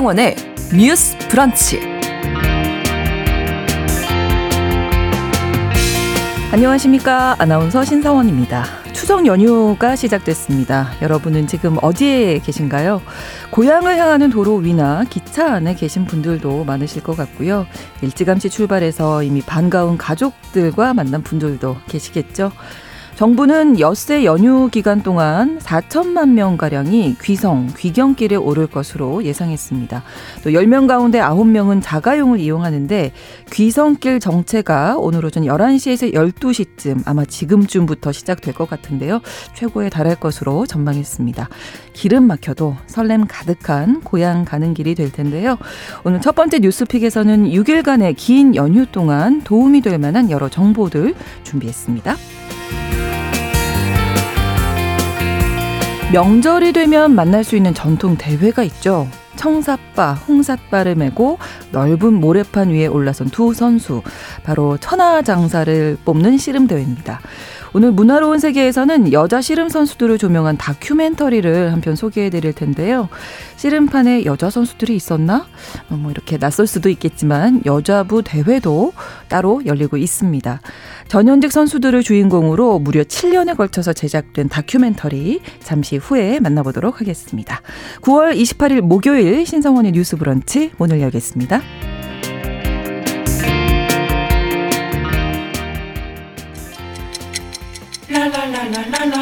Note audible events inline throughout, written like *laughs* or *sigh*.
신성원의 뉴스 브런치. 안녕하십니까. 아나운서 신성원입니다. 추석 연휴가 시작됐습니다. 여러분은 지금 어디에 계신가요? 고향을 향하는 도로 위나 기차 안에 계신 분들도 많으실 것 같고요. 일찌감치 출발해서 이미 반가운 가족들과 만난 분들도 계시겠죠. 정부는 엿새 연휴 기간 동안 4천만 명 가량이 귀성, 귀경길에 오를 것으로 예상했습니다. 또 10명 가운데 9명은 자가용을 이용하는데 귀성길 정체가 오늘 오전 11시에서 12시쯤 아마 지금쯤부터 시작될 것 같은데요. 최고에 달할 것으로 전망했습니다. 기름 막혀도 설렘 가득한 고향 가는 길이 될 텐데요. 오늘 첫 번째 뉴스픽에서는 6일간의 긴 연휴 동안 도움이 될 만한 여러 정보들 준비했습니다. 명절이 되면 만날 수 있는 전통 대회가 있죠. 청삿바, 홍삿바를 메고 넓은 모래판 위에 올라선 두 선수. 바로 천하장사를 뽑는 씨름대회입니다. 오늘 문화로운 세계에서는 여자 씨름 선수들을 조명한 다큐멘터리를 한 편 소개해 드릴 텐데요. 씨름판에 여자 선수들이 있었나? 어, 뭐 이렇게 낯설 수도 있겠지만 여자부 대회도 따로 열리고 있습니다. 전현직 선수들을 주인공으로 무려 7년에 걸쳐서 제작된 다큐멘터리 잠시 후에 만나보도록 하겠습니다. 9월 28일 목요일 신성원의 뉴스 브런치 문을 열겠습니다.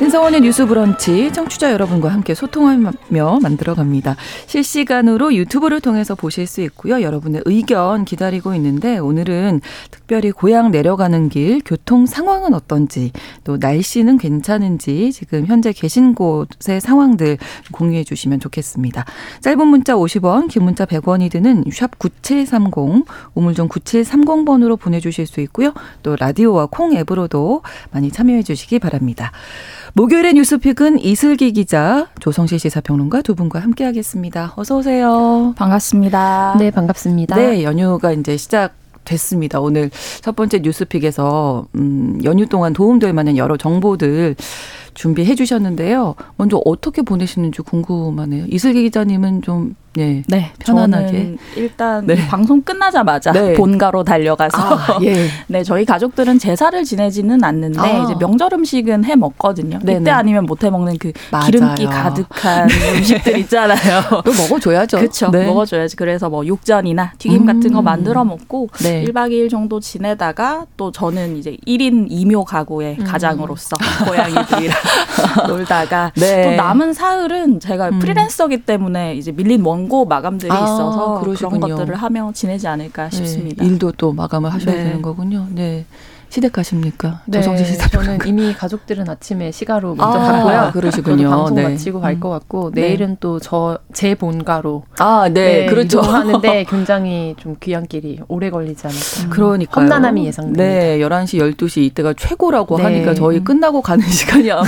신성원의 뉴스 브런치 청취자 여러분과 함께 소통하며 만들어갑니다. 실시간으로 유튜브를 통해서 보실 수 있고요. 여러분의 의견 기다리고 있는데 오늘은 특별히 고향 내려가는 길 교통 상황은 어떤지 또 날씨는 괜찮은지 지금 현재 계신 곳의 상황들 공유해 주시면 좋겠습니다. 짧은 문자 50원, 긴 문자 100원이 드는 샵 9730, 우물정 9730번으로 보내주실 수 있고요. 또 라디오와 콩 앱으로도 많이 참여해 주시기 바랍니다. 목요일의 뉴스픽은 이슬기 기자, 조성실 시사평론가 두 분과 함께하겠습니다. 어서 오세요. 반갑습니다. 네, 반갑습니다. 네, 연휴가 이제 시작. 됐습니다. 오늘 첫 번째 뉴스픽에서 음, 연휴 동안 도움될 만한 여러 정보들 준비해 주셨는데요. 먼저 어떻게 보내시는지 궁금하네요. 이슬기 기자님은 좀 네, 네 편안하게 일단 네. 방송 끝나자마자 네. 본가로 달려가서 아, 예. *laughs* 네 저희 가족들은 제사를 지내지는 않는데 아. 이제 명절 음식은 해 먹거든요. 네네. 이때 아니면 못 해 먹는 그 맞아요. 기름기 가득한 네. 음식들 있잖아요. *laughs* 또 먹어줘야죠. 그렇죠. 네. 먹어줘야지. 그래서 뭐 육전이나 튀김 음. 같은 거 만들어 먹고 네. 1박 2일 정도 지내다가 또 저는 이제 1인 이묘 가구의 음. 가장으로서 고양이들이랑 *laughs* 놀다가 네. 또 남은 사흘은 제가 음. 프리랜서기 때문에 이제 밀린 원 원고 마감들이 아, 있어서 그러시군요. 그런 것들을 하며 지내지 않을까 네, 싶습니다. 일도 또 마감을 하셔야 네. 되는 거군요. 네. 시댁가십니까? 네, 시사 저는 이미 가족들은 아침에 시가로 먼저 아, 갔고요. *laughs* 그러시군요. 방송 네. 마치고 갈것 음. 같고 네. 내일은 또 저 제 본가로 아, 네, 네 그렇죠. 하는데 *laughs* 굉장히 좀 귀향길이 오래 걸리지 않을까. 음. 그러니까 험난함이 예상됩니다. 네, 11시 12시 이때가 최고라고 네. 하니까 저희 끝나고 가는 *laughs* 시간이 아마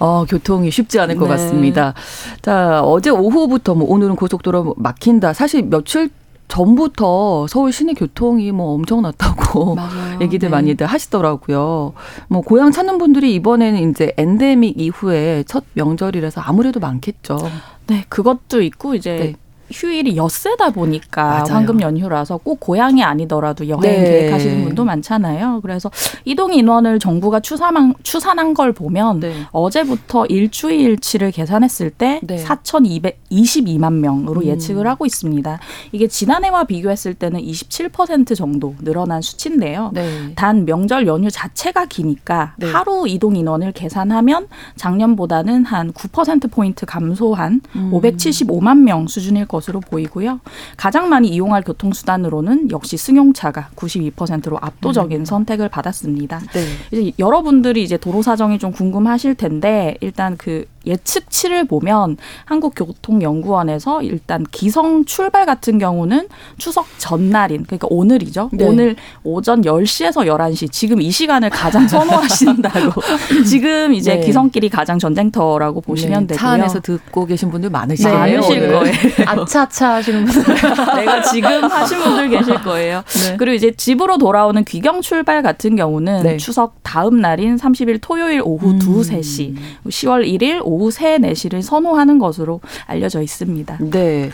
어, 교통이 쉽지 않을 것 네. 같습니다. 자, 어제 오후부터 뭐 오늘은 고속도로 막힌다. 사실 며칠 전부터 서울 시내 교통이 뭐 엄청났다고 *laughs* *laughs* 얘기들 네. 많이들 하시더라고요. 뭐 고향 찾는 분들이 이번에는 이제 엔데믹 이후에 첫 명절이라서 아무래도 많겠죠. 네, 그것도 있고 이제 네. 휴일이 엿새다 보니까 맞아요. 황금 연휴라서 꼭 고향이 아니더라도 여행 네. 계획하시는 분도 많잖아요. 그래서 이동 인원을 정부가 추산한, 추산한 걸 보면 네. 어제부터 일주일치를 계산했을 때 네. 4,222만 명으로 음. 예측을 하고 있습니다. 이게 지난해와 비교했을 때는 27% 정도 늘어난 수치인데요. 네. 단 명절 연휴 자체가 기니까 네. 하루 이동 인원을 계산하면 작년보다는 한 9%포인트 감소한 음. 575만 명 수준일 것 것으로 보이고요. 가장 많이 이용할 교통수단으로는 역시 승용차가 92%로 압도적인 음. 선택을 받았습니다. 네. 이제 여러분들이 이제 도로 사정이 좀 궁금하실 텐데 일단 그 예측치를 보면 한국교통연구원에서 일단 기성 출발 같은 경우는 추석 전날인 그러니까 오늘이죠. 네. 오늘 오전 10시에서 11시 지금 이 시간을 가장 *laughs* 선호하신다고. *laughs* 지금 이제 네. 기성길이 가장 전쟁터라고 보시면 네. 되고요. 차 안에서 듣고 계신 분들 많으시네요. 많으실 거예요. *laughs* 아차차 하시는 분들. 내가 지금 하신 분들 계실 거예요. 네. 그리고 이제 집으로 돌아오는 귀경 출발 같은 경우는 네. 추석 다음 날인 30일 토요일 오후 음. 2, 3시, 10월 1일 오후 3, 4시를 선호하는 것으로 알려져 있습니다. 네.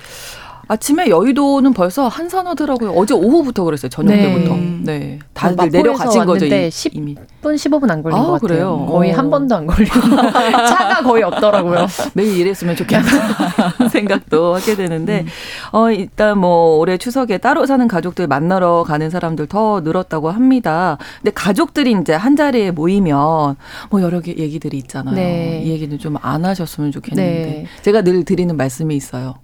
아침에 여의도는 벌써 한산하더라고요. 어제 오후부터 그랬어요. 저녁 네. 때부터. 네. 다들 내려가신 거죠. 이미. 10분 15분 안 걸린 아, 것 같아요. 그래요? 거의 어. 한 번도 안 걸리고 *laughs* 차가 거의 없더라고요. *laughs* 매일 이랬으면 좋겠다 *laughs* 생각도 하게 되는데 음. 어 일단 뭐 올해 추석에 따로 사는 가족들 만나러 가는 사람들 더 늘었다고 합니다. 근데 가족들이 이제 한 자리에 모이면 뭐 여러 개 얘기들이 있잖아요. 네. 이 얘기는 좀 안 하셨으면 좋겠는데 네. 제가 늘 드리는 말씀이 있어요.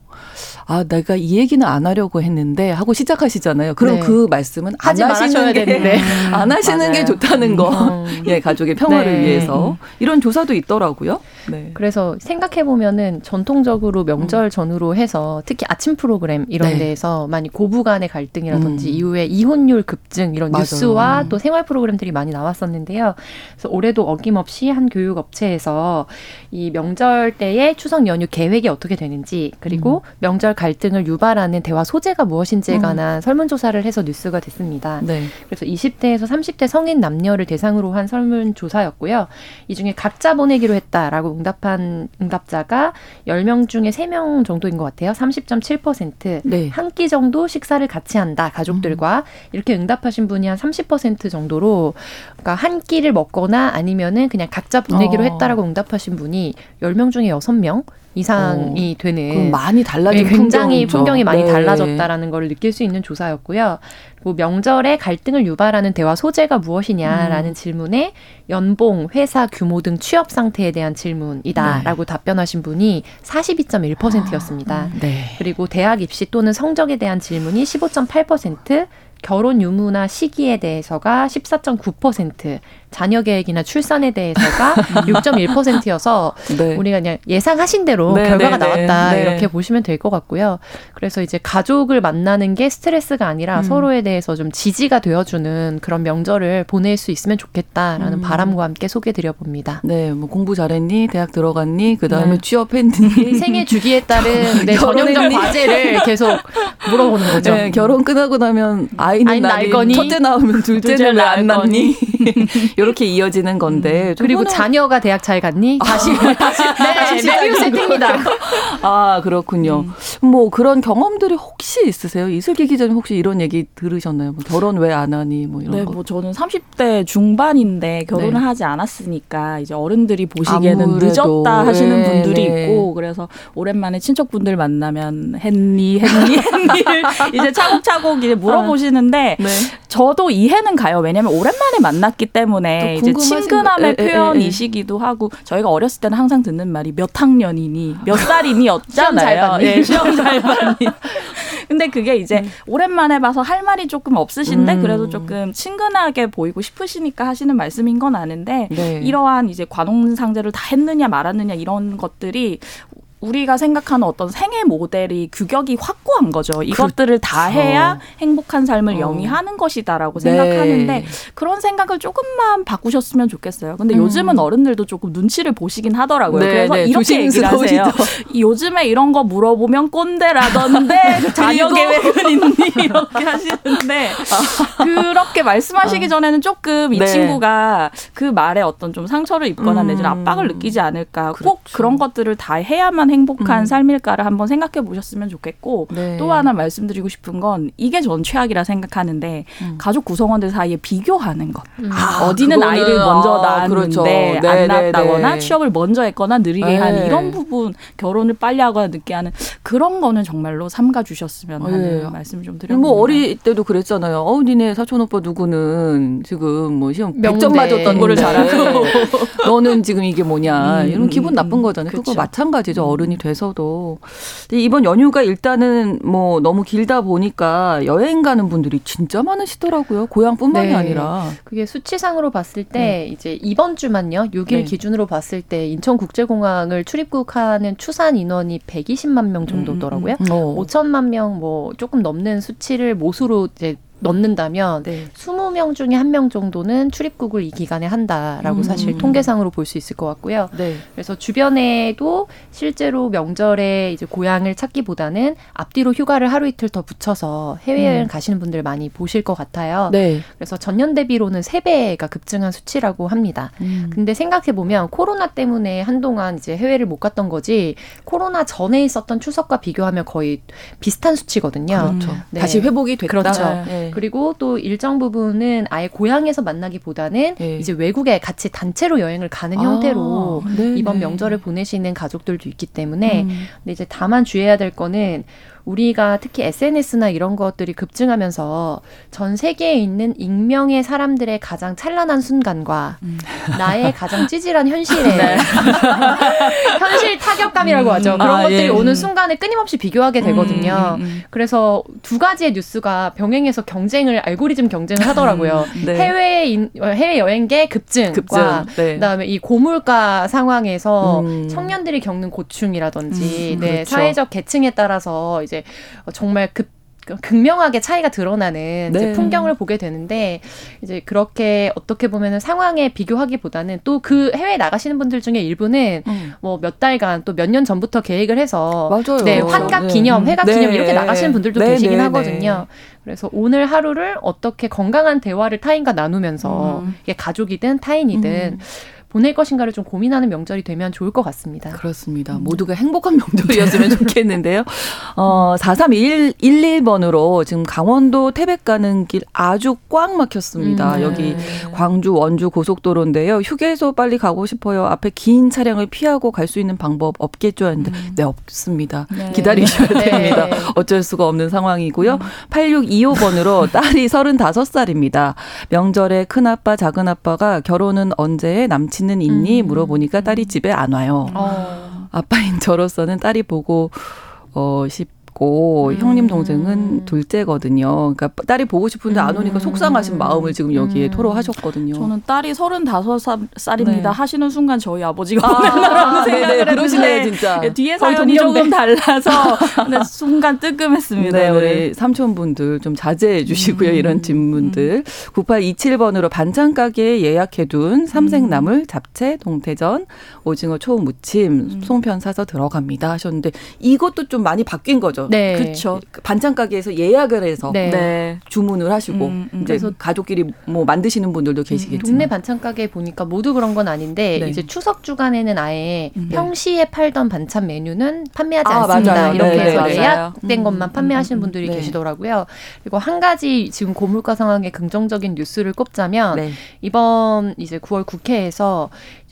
아, 내가 이 얘기는 안 하려고 했는데 하고 시작하시잖아요. 그럼 네. 그 말씀은 안 하시는 게, 되는데 음, *laughs* 안 하시는 맞아요. 게 좋다는 거. 음. 예, 가족의 평화를 네. 위해서. 이런 조사도 있더라고요. 네. 그래서 생각해 보면은 전통적으로 명절 음. 전후로 해서 특히 아침 프로그램 이런 네. 데에서 많이 고부 간의 갈등이라든지 음. 이후에 이혼율 급증 이런 맞아요. 뉴스와 또 생활 프로그램들이 많이 나왔었는데요. 그래서 올해도 어김없이 한 교육 업체에서 이 명절 때의 추석 연휴 계획이 어떻게 되는지 그리고 음. 명절 갈등을 유발하는 대화 소재가 무엇인지에 음. 관한 설문조사를 해서 뉴스가 됐습니다. 네. 그래서 20대에서 30대 성인 남녀를 대상으로 한 설문조사였고요. 이 중에 각자 보내기로 했다라고 응답한 응답자가 10명 중에 3명 정도인 것 같아요. 30.7%. 네. 한끼 정도 식사를 같이 한다. 가족들과. 음. 이렇게 응답하신 분이 한 30% 정도로 그러니까 한 끼를 먹거나 아니면은 그냥 각자 보내기로 어. 했다라고 응답하신 분이 10명 중에 6명 이상이 어, 되는 많이 달라진 네, 굉장히. 풍경이 많이 네. 달라졌다라는 걸 느낄 수 있는 조사였고요. 그리고 명절에 갈등을 유발하는 대화 소재가 무엇이냐라는 음. 질문에 연봉, 회사 규모 등 취업 상태에 대한 질문이다라고 네. 답변하신 분이 42.1%였습니다. 아, 네. 그리고 대학 입시 또는 성적에 대한 질문이 15.8%, 결혼 유무나 시기에 대해서가 14.9%, 자녀 계획이나 출산에 대해서가 *laughs* 6.1%여서 네. 우리가 그냥 예상하신 대로 네, 결과가 네, 네. 나왔다 네. 이렇게 보시면 될 것 같고요. 그래서 이제 가족을 만나는 게 스트레스가 아니라 음. 서로에 대해서 좀 지지가 되어주는 그런 명절을 보낼 수 있으면 좋겠다라는 음. 바람과 함께 소개드려 봅니다. 네, 뭐 공부 잘했니? 대학 들어갔니? 그 다음에 네. 취업했니? *laughs* 생애 주기에 따른 *laughs* 네, 전형적 과제를 계속 물어보는 거죠. 네, 결혼 끝나고 나면 아이는 아이 날 거니? 첫째 나오면 둘째는 왜안 낳니? 이렇게 이어지는 건데. 음. 그리고 자녀가 대학 잘 갔니? 아, 다시 *laughs* 다시 네, 메뉴 세팅입니다. *laughs* 아 그렇군요. 음. 뭐 그런 경험들이 혹시 있으세요? 이슬기 기자님 혹시 이런 얘기 들으셨나요? 뭐 결혼 왜 안 하니? 뭐 이런 네, 거. 뭐 저는 30대 중반인데 결혼을 네. 하지 않았으니까 이제 어른들이 보시기에는 아무래도. 늦었다 하시는 네, 분들이 네. 있고 그래서 오랜만에 친척분들 만나면 했니 했니 했니를 *laughs* 이제 차곡차곡 이제 물어보시는데 네. 저도 이해는 가요. 왜냐하면 오랜만에 만났기 때문에 이제 친근함의 표현이시기도 하고 저희가 어렸을 때는 항상 듣는 말이 몇 학년이니 몇 살이니였잖아요. 예, 시험 잘 봤니. *laughs* 근데 그게 이제 음. 오랜만에 봐서 할 말이 조금 없으신데 음. 그래도 조금 친근하게 보이고 싶으시니까 하시는 말씀인 건 아는데 네. 이러한 이제 관홍 상제를 다 했느냐 말았느냐 이런 것들이 우리가 생각하는 어떤 생애 모델이 규격이 확고한 거죠. 이것들을 그렇죠. 다 해야 행복한 삶을 어. 영위하는 것이다라고 네. 생각하는데 그런 생각을 조금만 바꾸셨으면 좋겠어요. 근데 음. 요즘은 어른들도 조금 눈치를 보시긴 하더라고요. 네, 그래서 네. 이렇게 얘기를 하세요. *laughs* 요즘에 이런 거 물어보면 꼰대라던데 *laughs* 자녀 계획은 있니? 이렇게 하시는데 *laughs* 그렇게 말씀하시기 아. 전에는 조금 이 네. 친구가 그 말에 어떤 좀 상처를 입거나 음. 내지는 압박을 느끼지 않을까. 그렇죠. 꼭 그런 것들을 다 해야만 행복한 음. 삶일까를 한번 생각해 보셨으면 좋겠고 네. 또 하나 말씀드리고 싶은 건 이게 전 최악이라 생각하는데 음. 가족 구성원들 사이에 비교하는 것. 음. 아, 어디는 아이를 먼저 아, 낳았는데 그렇죠. 네, 안 네, 낳았다거나 네. 취업을 먼저 했거나 느리게 네. 하는 이런 부분 결혼을 빨리 하거나 늦게 하는 그런 거는 정말로 삼가 주셨으면 하는 말씀을 좀 드려봅니다. 뭐 어릴 때도 그랬잖아요. 어, 니네 사촌 오빠 누구는 지금 뭐 시험 100점 맞았던 거를 잘하고 *laughs* 너는 지금 이게 뭐냐. 음, 이런 기분 나쁜 거잖아요. 그거 마찬가지죠. 어른 어른이 돼서도 이번 연휴가 일단은 뭐 너무 길다 보니까 여행 가는 분들이 진짜 많으시더라고요. 고향뿐만이 네. 아니라 그게 수치상으로 봤을 때 네. 이제 이번 주만요. 6일 네. 기준으로 봤을 때 인천국제공항을 출입국하는 추산 인원이 120만 명 정도더라고요. 음, 음, 음. 어. 5천만 명 뭐 조금 넘는 수치를 못으로 이제 넣는다면 네. 20명 중에 한 명 정도는 출입국을 이 기간에 한다라고 음. 사실 통계상으로 볼 수 있을 것 같고요. 네. 그래서 주변에도 실제로 명절에 이제 고향을 찾기보다는 앞뒤로 휴가를 하루 이틀 더 붙여서 해외여행 음. 가시는 분들 많이 보실 것 같아요. 네. 그래서 전년 대비로는 세배가 급증한 수치라고 합니다. 음. 근데 생각해 보면 코로나 때문에 한동안 이제 해외를 못 갔던 거지 코로나 전에 있었던 추석과 비교하면 거의 비슷한 수치거든요. 그렇죠. 네. 다시 회복이 됐다. 그렇죠. 네. 그리고 또 일정 부분은 아예 고향에서 만나기보다는 네. 이제 외국에 같이 단체로 여행을 가는 아, 형태로 네네. 이번 명절을 보내시는 가족들도 있기 때문에 음. 근데 이제 다만 주의해야 될 거는 우리가 특히 SNS나 이런 것들이 급증하면서 전 세계에 있는 익명의 사람들의 가장 찬란한 순간과 음. 나의 가장 찌질한 현실에 *laughs* 네. *laughs* 현실 타격감이라고 음. 하죠. 그런 아, 것들이 예. 오는 순간에 끊임없이 비교하게 음, 되거든요. 음, 음, 그래서 두 가지의 뉴스가 병행해서 경쟁을 알고리즘 경쟁을 하더라고요. 네. 해외 인, 해외 여행계 급증과 급증. 네. 그다음에 이 고물가 상황에서 청년들이 겪는 고충이라든지 네, 그렇죠. 사회적 계층에 따라서 이제 정말 급 극명하게 차이가 드러나는 네. 풍경을 보게 되는데 이제 그렇게 어떻게 보면은 상황에 비교하기보다는 또 그 해외 나가시는 분들 중에 일부는 음. 뭐몇 달간 또 몇 년 전부터 계획을 해서 맞아요. 네 환갑 기념, 네. 회갑 기념 네. 이렇게 나가시는 분들도 네. 계시긴 네. 하거든요. 그래서 오늘 하루를 어떻게 건강한 대화를 타인과 나누면서 음. 이게 가족이든 타인이든 음. 보낼 것인가를 좀 고민하는 명절이 되면 좋을 것 같습니다. 그렇습니다. 음. 모두가 행복한 명절이었으면 *laughs* 좋겠는데요. 어, 4311번으로 지금 강원도 태백 가는 길 아주 꽉 막혔습니다. 음, 여기 광주 원주 고속도로인데요. 휴게소 빨리 가고 싶어요. 앞에 긴 차량을 피하고 갈 수 있는 방법 없겠죠 했는데 음. 네 없습니다. 네. 기다리셔야 네. 됩니다. 어쩔 수가 없는 상황이고요. 음. 8625번으로 *laughs* 딸이 35살입니다. 명절에 큰아빠 작은아빠가 결혼은 언제 남친 남친은 있니? 음. 물어보니까 딸이 집에 안 와요. 어. 아빠인 저로서는 딸이 보고 어 싶 고 음. 형님 동생은 둘째거든요. 그러니까 딸이 보고 싶은데 안 오니까 음. 속상하신 마음을 지금 여기에 음. 토로하셨거든요. 저는 딸이 서른다섯 살입니다 네. 하시는 순간 저희 아버지가 오늘라는 아, 생각을 네네, 그러시네 진짜. 예, 뒤에 사연이 조금 달라서 *laughs* 순간 뜨끔했습니다. 네, 우리 삼촌분들 좀 자제해 주시고요. 음. 이런 질문들. 9827번으로 반찬 가게에 예약해둔 삼색나물, 잡채, 동태전, 오징어 초무 무침, 송편 사서 들어갑니다 하셨는데 이것도 좀 많이 바뀐 거죠. 네. 그렇죠. 반찬 가게에서 예약을 해서 네. 네. 주문을 하시고 음, 음. 이제 그래서 가족끼리 뭐 만드시는 분들도 계시겠지만 동네 반찬 가게 보니까 모두 그런 건 아닌데 네. 이제 추석 주간에는 아예 음. 평시에 팔던 반찬 메뉴는 판매하지 아, 않습니다. 맞아요. 이렇게 네, 해서 네, 예약된 음, 것만 판매하시는 음, 분들이 네. 계시더라고요. 그리고 한 가지 지금 고물가 상황에 긍정적인 뉴스를 꼽자면 네. 이번 이제 9월 국회에서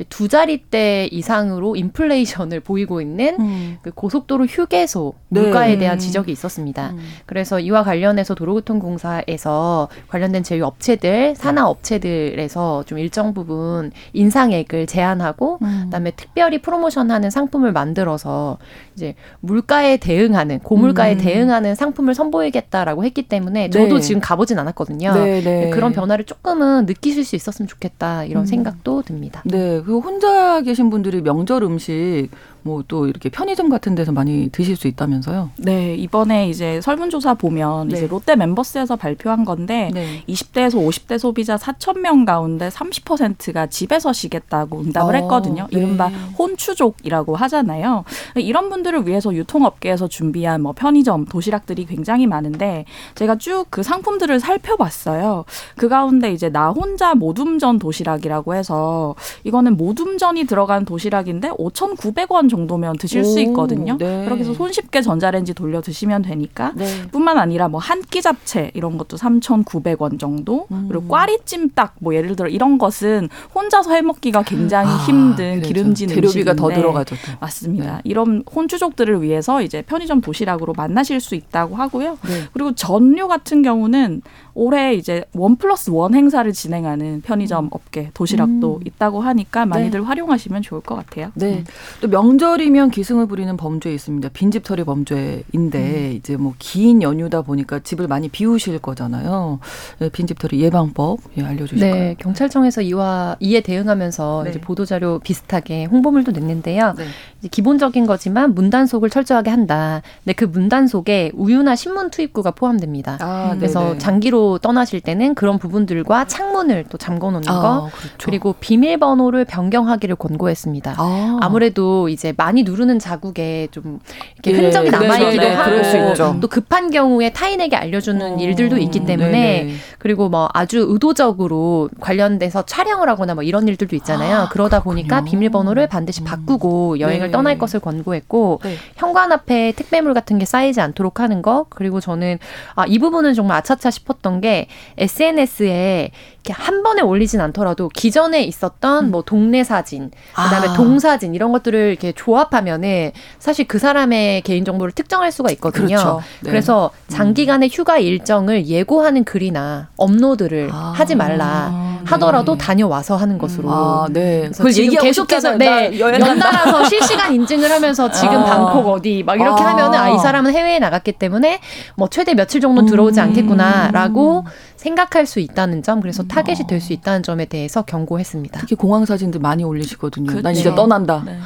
두 자릿대 이상으로 인플레이션을 보이고 있는 음. 그 고속도로 휴게소 물가에 대한 지적이 있었습니다. 음. 그래서 이와 관련해서 도로교통공사에서 관련된 제휴 업체들, 산하 업체들에서 좀 일정 부분 인상액을 제한하고 음. 그다음에 특별히 프로모션하는 상품을 만들어서 이제 물가에 대응하는 고물가에 음. 대응하는 상품을 선보이겠다라고 했기 때문에 저도 네. 지금 가보진 않았거든요. 네, 네. 그런 변화를 조금은 느끼실 수 있었으면 좋겠다 이런 음. 생각도 듭니다. 네, 그리고 혼자 계신 분들이 명절 음식 뭐 또 이렇게 편의점 같은 데서 많이 드실 수 있다면서요? 네, 이번에 이제 설문조사 보면 네. 이제 롯데 멤버스에서 발표한 건데 네. 20대에서 50대 소비자 4천 명 가운데 30%가 집에서 쉬겠다고 응답을 어, 했거든요. 네. 이른바 혼추족이라고 하잖아요. 이런 분들을 위해서 유통업계에서 준비한 뭐 편의점, 도시락들이 굉장히 많은데 제가 쭉 그 상품들을 살펴봤어요. 그 가운데 이제 나 혼자 모둠전 도시락이라고 해서 이거는 모둠전이 들어간 도시락인데 5,900원 정도면 드실 오, 수 있거든요. 네. 그렇게 해서 손쉽게 전자레인지 돌려 드시면 되니까. 네. 뿐만 아니라 뭐 한 끼 잡채 이런 것도 3,900원 정도. 음. 그리고 꽈리찜닭 뭐 예를 들어 이런 것은 혼자서 해 먹기가 굉장히 아, 힘든 그렇죠. 기름진 재료비가 더 들어가죠. 또. 맞습니다. 네. 이런 혼주족들을 위해서 이제 편의점 도시락으로 만나실 수 있다고 하고요. 네. 그리고 전류 같은 경우는 올해 이제 원 플러스 원 행사를 진행하는 편의점 음. 업계 도시락도 음. 있다고 하니까 많이들 네. 활용하시면 좋을 것 같아요. 네. 음. 또 명절이면 기승을 부리는 범죄 있습니다. 빈집털이 범죄인데 음. 이제 뭐 긴 연휴다 보니까 집을 많이 비우실 거잖아요. 네, 빈집털이 예방법 예, 알려주실까요? 네, 경찰청에서 이와 이에 대응하면서 네. 이제 보도 자료 비슷하게 홍보물도 냈는데요. 네. 이제 기본적인 거지만 문단속을 철저하게 한다. 근데 그 문단속에 우유나 신문 투입구가 포함됩니다. 아, 그래서 네네. 장기로 떠나실 때는 그런 부분들과 창문을 또 잠궈 놓는 아, 거 그렇죠. 그리고 비밀번호를 변경하기를 권고했습니다. 아. 무래도 이제 많이 누르는 자국에 좀 이렇게 예, 흔적이 남아 있기도 네, 하고 또 급한 경우에 타인에게 알려주는 어, 일들도 있기 때문에 네네. 그리고 뭐 아주 의도적으로 관련돼서 촬영을 하거나 뭐 이런 일들도 있잖아요. 아, 그러다 그렇군요. 보니까 비밀번호를 반드시 바꾸고 음. 여행을 네. 떠날 것을 권고했고 네. 현관 앞에 택배물 같은 게 쌓이지 않도록 하는 거 그리고 저는 아, 이 부분은 정말 아차차 싶었던 게 SNS에 이렇게 한 번에 올리진 않더라도 기존에 있었던 음. 뭐 동네 사진, 그다음에 아. 동사진 이런 것들을 이렇게 조합하면은 사실 그 사람의 개인 정보를 특정할 수가 있거든요. 그렇죠. 네. 그래서 음. 장기간의 휴가 일정을 예고하는 글이나 업로드를 아. 하지 말라 하더라도 네. 다녀와서 하는 것으로. 아, 네. 그걸 계속해서 네, 연달아서 실시간 인증을 하면서 지금 아. 방콕 어디 막 이렇게 아. 하면은 아 이 사람은 해외에 나갔기 때문에 뭐 최대 며칠 정도 들어오지 음. 않겠구나라고 생각할 수 있다는 점, 그래서 타겟이 될 수 있다는 점에 대해서 경고했습니다. 특히 공항 사진들 많이 올리시거든요. 그렇죠. 난 이제 떠난다. 네.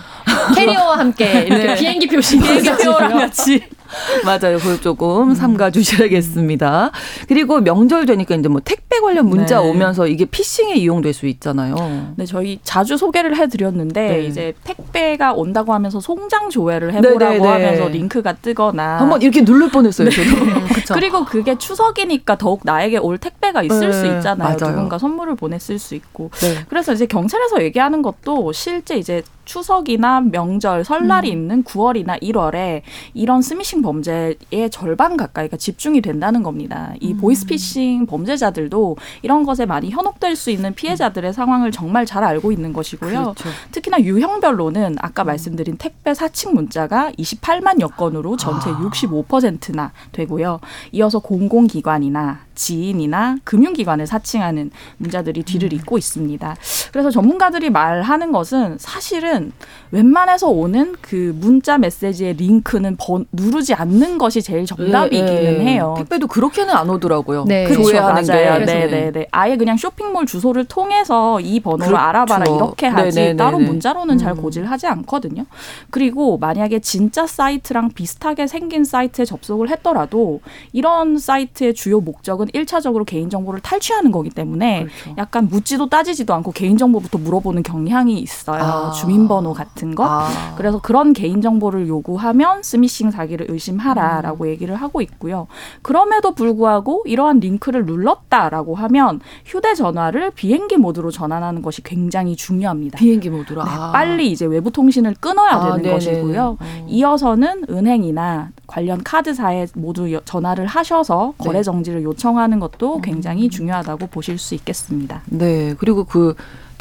캐리어와 함께 이렇게 네. 비행기 표시 비행기 표랑 같이. *laughs* 맞아요. 그걸 조금 음. 삼가 주셔야겠습니다. 그리고 명절 되니까 이제 뭐 택배 관련 문자 네. 오면서 이게 피싱에 이용될 수 있잖아요. 네, 저희 자주 소개를 해드렸는데 네. 이제 택배가 온다고 하면서 송장 조회를 해보라고 네네네. 네, 네. 하면서 링크가 뜨거나 한번 이렇게 누를 뻔했어요. 저도. *laughs* 그리고 그게 추석이니까 더욱 나에게 올 택배가 있을 네. 수 있잖아요. 맞아요. 누군가 선물을 보냈을 수 있고. 네. 그래서 이제 경찰에서 얘기하는 것도 실제 이제 추석이나 명절, 설날이 음. 있는 9월이나 1월에 이런 스미싱 범죄의 절반 가까이가 집중이 된다는 겁니다. 이 음. 보이스피싱 범죄자들도 이런 것에 많이 현혹될 수 있는 피해자들의 상황을 정말 잘 알고 있는 것이고요. 그렇죠. 특히나 유형별로는 아까 음. 말씀드린 택배 사칭 문자가 28만여 건으로 전체 아. 65%나 되고요. 이어서 공공기관이나 지인이나 금융기관을 사칭하는 문자들이 뒤를 음. 잇고 있습니다. 그래서 전문가들이 말하는 것은 사실은 웬만해서 오는 그 문자 메시지의 링크는 번, 누르지 않는 것이 제일 정답이기는 네, 네. 해요. 택배도 그렇게는 안 오더라고요. 네, 그렇죠. 맞아요. 네, 네, 네. 아예 그냥 쇼핑몰 주소를 통해서 이 번호를 그렇죠. 알아봐라 이렇게 하지 네네네네. 따로 문자로는 음. 잘 고지를 하지 않거든요. 그리고 만약에 진짜 사이트랑 비슷하게 생긴 사이트에 접속을 했더라도 이런 사이트의 주요 목적은 목적은 일차적으로 개인정보를 탈취하는 거기 때문에 그렇죠. 약간 묻지도 따지지도 않고 개인정보부터 물어보는 경향이 있어요. 아. 주민번호 같은 거. 아. 그래서 그런 개인정보를 요구하면 스미싱 사기를 의심하라라고 음. 얘기를 하고 있고요. 그럼에도 불구하고 이러한 링크를 눌렀다라고 하면 휴대전화를 비행기 모드로 전환하는 것이 굉장히 중요합니다. 비행기 모드로? 네, 아. 빨리 이제 외부 통신을 끊어야 아, 되는 네네. 것이고요. 음. 이어서는 은행이나 관련 카드사에 모두 전화를 하셔서 거래 네. 정지를 요청 하는 것도 굉장히 음. 중요하다고 보실 수 있겠습니다. 네. 그리고 그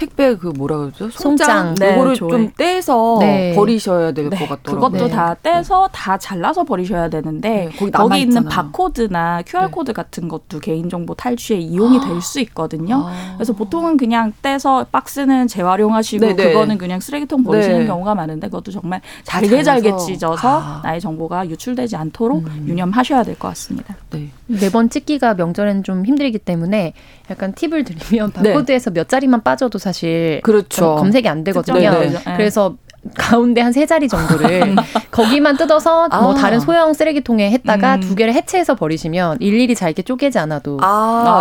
택배 그 뭐라 그러죠? 송장. 네, 요거를 조회. 좀 떼서 네. 버리셔야 될것 네, 같더라고요. 그것도 네. 다 떼서 다 잘라서 버리셔야 되는데 네, 거기, 거기 있는 바코드나 QR 코드 네. 같은 것도 개인정보 탈취에 이용이 될 수 있거든요. 아. 그래서 보통은 그냥 떼서 박스는 재활용하시고 네, 그거는 그냥 쓰레기통 버리시는 경우가 많은데 그것도 정말 잘게 잘게 찢어서 아. 나의 정보가 유출되지 않도록 음. 유념하셔야 될 것 같습니다. 네. 매번 찢기가 명절에는 좀 힘들기 때문에 약간 팁을 드리면 바코드에서 몇 자리만 빠져도 사실 그렇죠. 검색이 안 되거든요. 네네. 네. 그래서 가운데 한 세 자리 정도를 *laughs* 거기만 뜯어서 뭐 아. 뭐 다른 소형 쓰레기통에 했다가 음. 두 개를 해체해서 버리시면 일일이 잘게 쪼개지 않아도 아,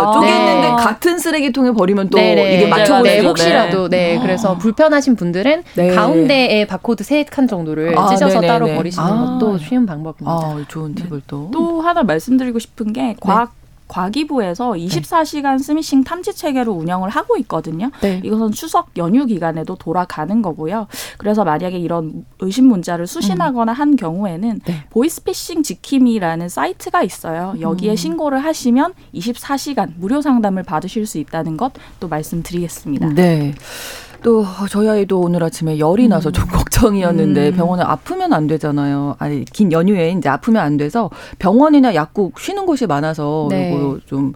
아 쪼개는데 네. 같은 쓰레기통에 버리면 또 네네. 이게 맞춰 네, 혹시라도 네, 네. 그래서 불편하신 분들은 네. 가운데에 바코드 세 칸 정도를 아, 찢어서 네네네. 따로 버리시는 아. 것도 쉬운 방법입니다. 아, 좋은 팁을 또. 또 하나 말씀드리고 싶은 게 과학 과기부에서 24시간 스미싱 탐지 체계로 운영을 하고 있거든요. 네. 이것은 추석 연휴 기간에도 돌아가는 거고요. 그래서 만약에 이런 의심 문자를 수신하거나 음. 한 경우에는 네. 보이스피싱 지킴이라는 사이트가 있어요. 여기에 음. 신고를 하시면 24시간 무료 상담을 받으실 수 있다는 것 또 말씀드리겠습니다. 네. 또 저희 아이도 오늘 아침에 열이 나서 좀 음. 걱정이었는데 음. 병원에 아프면 안 되잖아요. 아니 긴 연휴에 이제 아프면 안 돼서 병원이나 약국 쉬는 곳이 많아서 네. 그리고 좀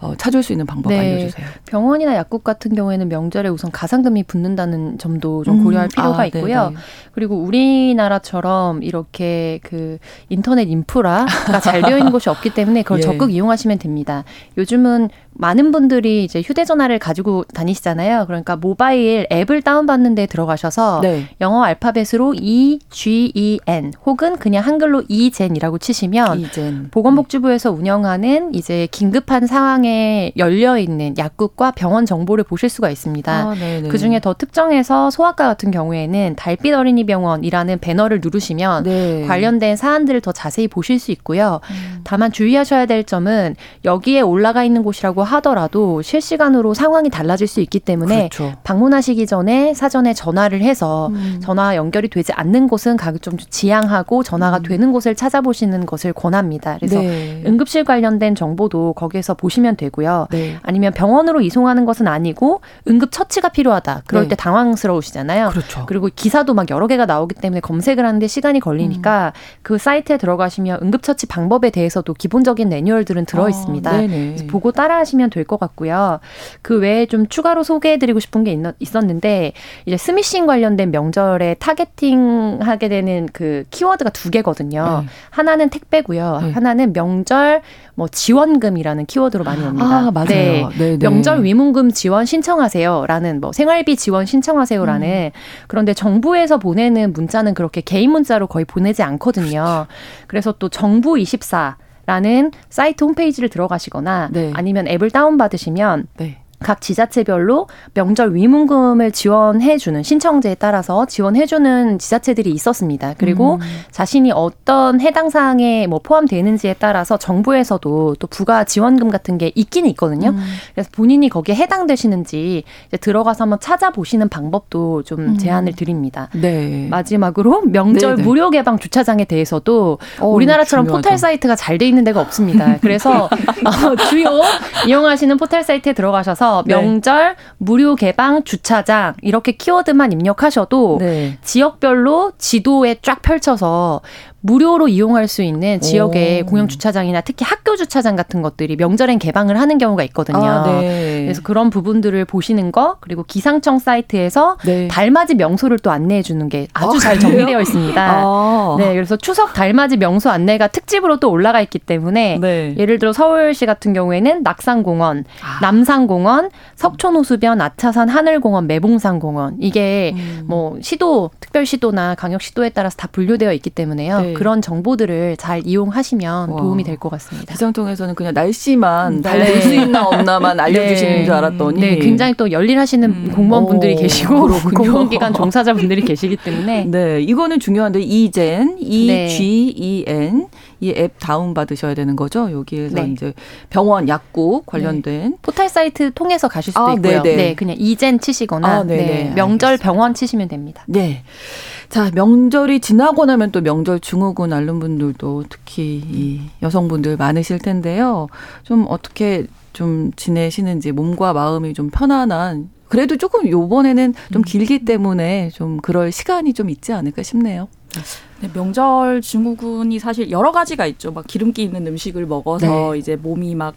어, 찾을 수 있는 방법 네. 알려주세요. 병원이나 약국 같은 경우에는 명절에 우선 가상금이 붙는다는 점도 좀 고려할 음, 필요가 아, 있고요. 네네. 그리고 우리나라처럼 이렇게 그 인터넷 인프라가 잘 되어 있는 *laughs* 곳이 없기 때문에 그걸 예. 적극 이용하시면 됩니다. 요즘은 많은 분들이 이제 휴대전화를 가지고 다니시잖아요. 그러니까 모바일 앱을 다운받는 데 들어가셔서 네. 영어 알파벳으로 E G E N 혹은 그냥 한글로 이젠이라고 치시면 이젠. 보건복지부에서 운영하는 이제 긴급한 상황에 열려 있는 약국과 병원 정보를 보실 수가 있습니다. 아, 그 중에 더 특정해서 소아과 같은 경우에는 달빛 어린이 병원이라는 배너를 누르시면 네. 관련된 사안들을 더 자세히 보실 수 있고요. 음. 다만 주의하셔야 될 점은 여기에 올라가 있는 곳이라고 하더라도 실시간으로 상황이 달라질 수 있기 때문에 그렇죠. 방문하시기 전에 사전에 전화를 해서 음. 전화 연결이 되지 않는 곳은 가격 좀 지양하고 전화가 음. 되는 곳을 찾아보시는 것을 권합니다. 그래서 네. 응급실 관련된 정보도 거기에서 보시면 되고요. 네. 아니면 병원으로 이송하는 것은 아니고 응급 처치가 필요하다. 그럴 네. 때 당황스러우시잖아요. 그렇죠. 그리고 기사도 막 여러 개가 나오기 때문에 검색을 하는데 시간이 걸리니까 음. 그 사이트에 들어가시면 응급 처치 방법에 대해서도 기본적인 매뉴얼들은 들어 아, 있습니다. 아, 보고 따라하시면 하시면 될 것 같고요. 그 외에 좀 추가로 소개해드리고 싶은 게 있었는데 이제 스미싱 관련된 명절에 targeting하게 되는 그 키워드가 두 개거든요. 네. 하나는 택배고요. 네. 하나는 명절 뭐 지원금이라는 키워드로 많이 옵니다. 아, 맞아요. 네. 네, 네. 명절 위문금 지원 신청하세요라는 뭐 생활비 지원 신청하세요라는 음. 그런데 정부에서 보내는 문자는 그렇게 개인 문자로 거의 보내지 않거든요. 그래서 또 정부 24 라는 사이트 홈페이지를 들어가시거나 네. 아니면 앱을 다운받으시면 네. 각 지자체별로 명절 위문금을 지원해주는 신청제에 따라서 지원해주는 지자체들이 있었습니다. 그리고 음. 자신이 어떤 해당 사항에 뭐 포함되는지에 따라서 정부에서도 또 부가 지원금 같은 게 있기는 있거든요. 음. 그래서 본인이 거기에 해당되시는지 들어가서 한번 찾아보시는 방법도 좀 음. 제안을 드립니다. 네. 마지막으로 명절 네네. 네. 무료 개방 주차장에 대해서도 어, 우리나라처럼 중요하죠. 포털 사이트가 잘 돼 있는 데가 없습니다. 그래서 *laughs* 어, 주요 이용하시는 포털 사이트에 들어가셔서 네. 명절 네. 무료 개방 주차장 이렇게 키워드만 입력하셔도 네. 지역별로 지도에 쫙 펼쳐서 무료로 이용할 수 있는 지역의 오. 공영 주차장이나 특히 학교 주차장 같은 것들이 명절엔 개방을 하는 경우가 있거든요. 아, 네. 그래서 그런 부분들을 보시는 거 그리고 기상청 사이트에서 네. 달맞이 명소를 또 안내해 주는 게 아주 아, 잘 정리되어 있습니다. 아. 네, 그래서 추석 달맞이 명소 안내가 특집으로 또 올라가 있기 때문에 네. 예를 들어 서울시 같은 경우에는 낙산공원, 아. 남산공원, 석촌호수변, 아차산 하늘공원, 매봉산 공원 이게 음. 뭐 시도 특별시도나 강역시도에 따라서 다 분류되어 있기 때문에요. 네. 그런 정보들을 잘 이용하시면 와. 도움이 될 것 같습니다. 기상청에서는 그냥 날씨만 네. 볼수 있나 없나만 알려주시는 네. 줄 알았더니 네, 굉장히 또 열일하시는 음. 공무원분들이 오, 계시고 공무원기관 종사자분들이 계시기 때문에 *laughs* 네 이거는 중요한데 이젠 E G E N 이 앱 다운 받으셔야 되는 거죠. 여기에서 네. 이제 병원, 약국 관련된 네. 포털 사이트 통해서 가실 수도 아, 있고요. 네네. 네, 그냥 이젠 치시거나 아, 네, 명절 알겠습니다. 병원 치시면 됩니다. 네. 자, 명절이 지나고 나면 또 명절 증후군 앓는 분들도 특히 이 여성분들 많으실 텐데요. 좀 어떻게 좀 지내시는지 몸과 마음이 좀 편안한 그래도 조금 요번에는 좀 음. 길기 때문에 좀 그럴 시간이 좀 있지 않을까 싶네요. 네, 명절 증후군이 사실 여러 가지가 있죠. 막 기름기 있는 음식을 먹어서 네. 이제 몸이 막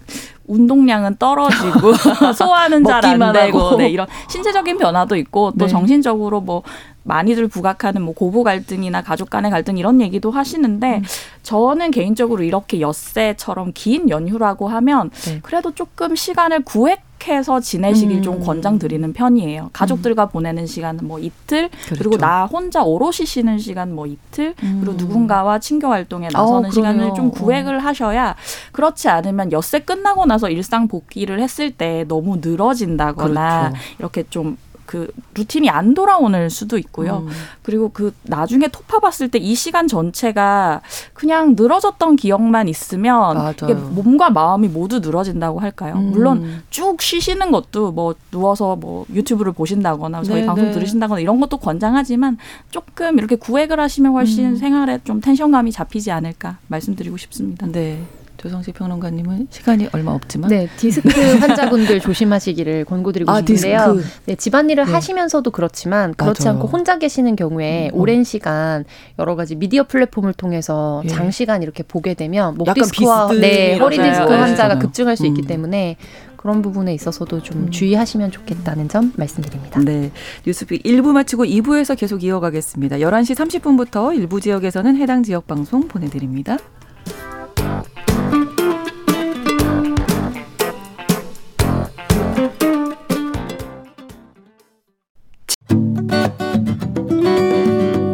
운동량은 떨어지고 *laughs* 소화는 잘 안 되고 네, 이런 신체적인 변화도 있고 또 네. 정신적으로 뭐 많이들 부각하는 뭐 고부 갈등이나 가족 간의 갈등 이런 얘기도 하시는데 음. 저는 개인적으로 이렇게 엿새처럼 긴 연휴라고 하면 네. 그래도 조금 시간을 구획 해서 지내시길 음. 좀 권장드리는 편이에요. 가족들과 음. 보내는 시간은 뭐 이틀, 그렇죠. 그리고 나 혼자 오롯이 쉬는 시간 뭐 이틀, 음. 그리고 누군가와 친교 활동에 나서는 어, 시간을 좀 구획을 어. 하셔야 그렇지 않으면 엿새 끝나고 나서 일상 복귀를 했을 때 너무 늘어진다거나 그렇죠. 이렇게 좀 그 루틴이 안 돌아오는 수도 있고요. 음. 그리고 그 나중에 토파 봤을 때 이 시간 전체가 그냥 늘어졌던 기억만 있으면 이게 몸과 마음이 모두 늘어진다고 할까요? 음. 물론 쭉 쉬시는 것도 뭐 누워서 뭐 유튜브를 보신다거나 저희 네, 방송 네. 들으신다거나 이런 것도 권장하지만 조금 이렇게 구획을 하시면 훨씬 음. 생활에 좀 텐션감이 잡히지 않을까 말씀드리고 싶습니다. 네. 조성실 평론가님은 시간이 얼마 없지만 네 디스크 환자분들 *laughs* 조심하시기를 권고드리고 아, 싶은데요. 디스크. 네 집안일을 네. 하시면서도 그렇지만 그렇지 맞아. 않고 혼자 계시는 경우에 음. 오랜 시간 여러 가지 미디어 플랫폼을 통해서 예. 장시간 이렇게 보게 되면 목 디스크와 네 허리 디스크 환자가 네. 급증할 수 있기 음. 때문에 그런 부분에 있어서도 좀 음. 주의하시면 좋겠다는 점 말씀드립니다. 네. 뉴스픽 1부 마치고 2부에서 계속 이어가겠습니다. 11시 30분부터 일부 지역에서는 해당 지역 방송 보내드립니다.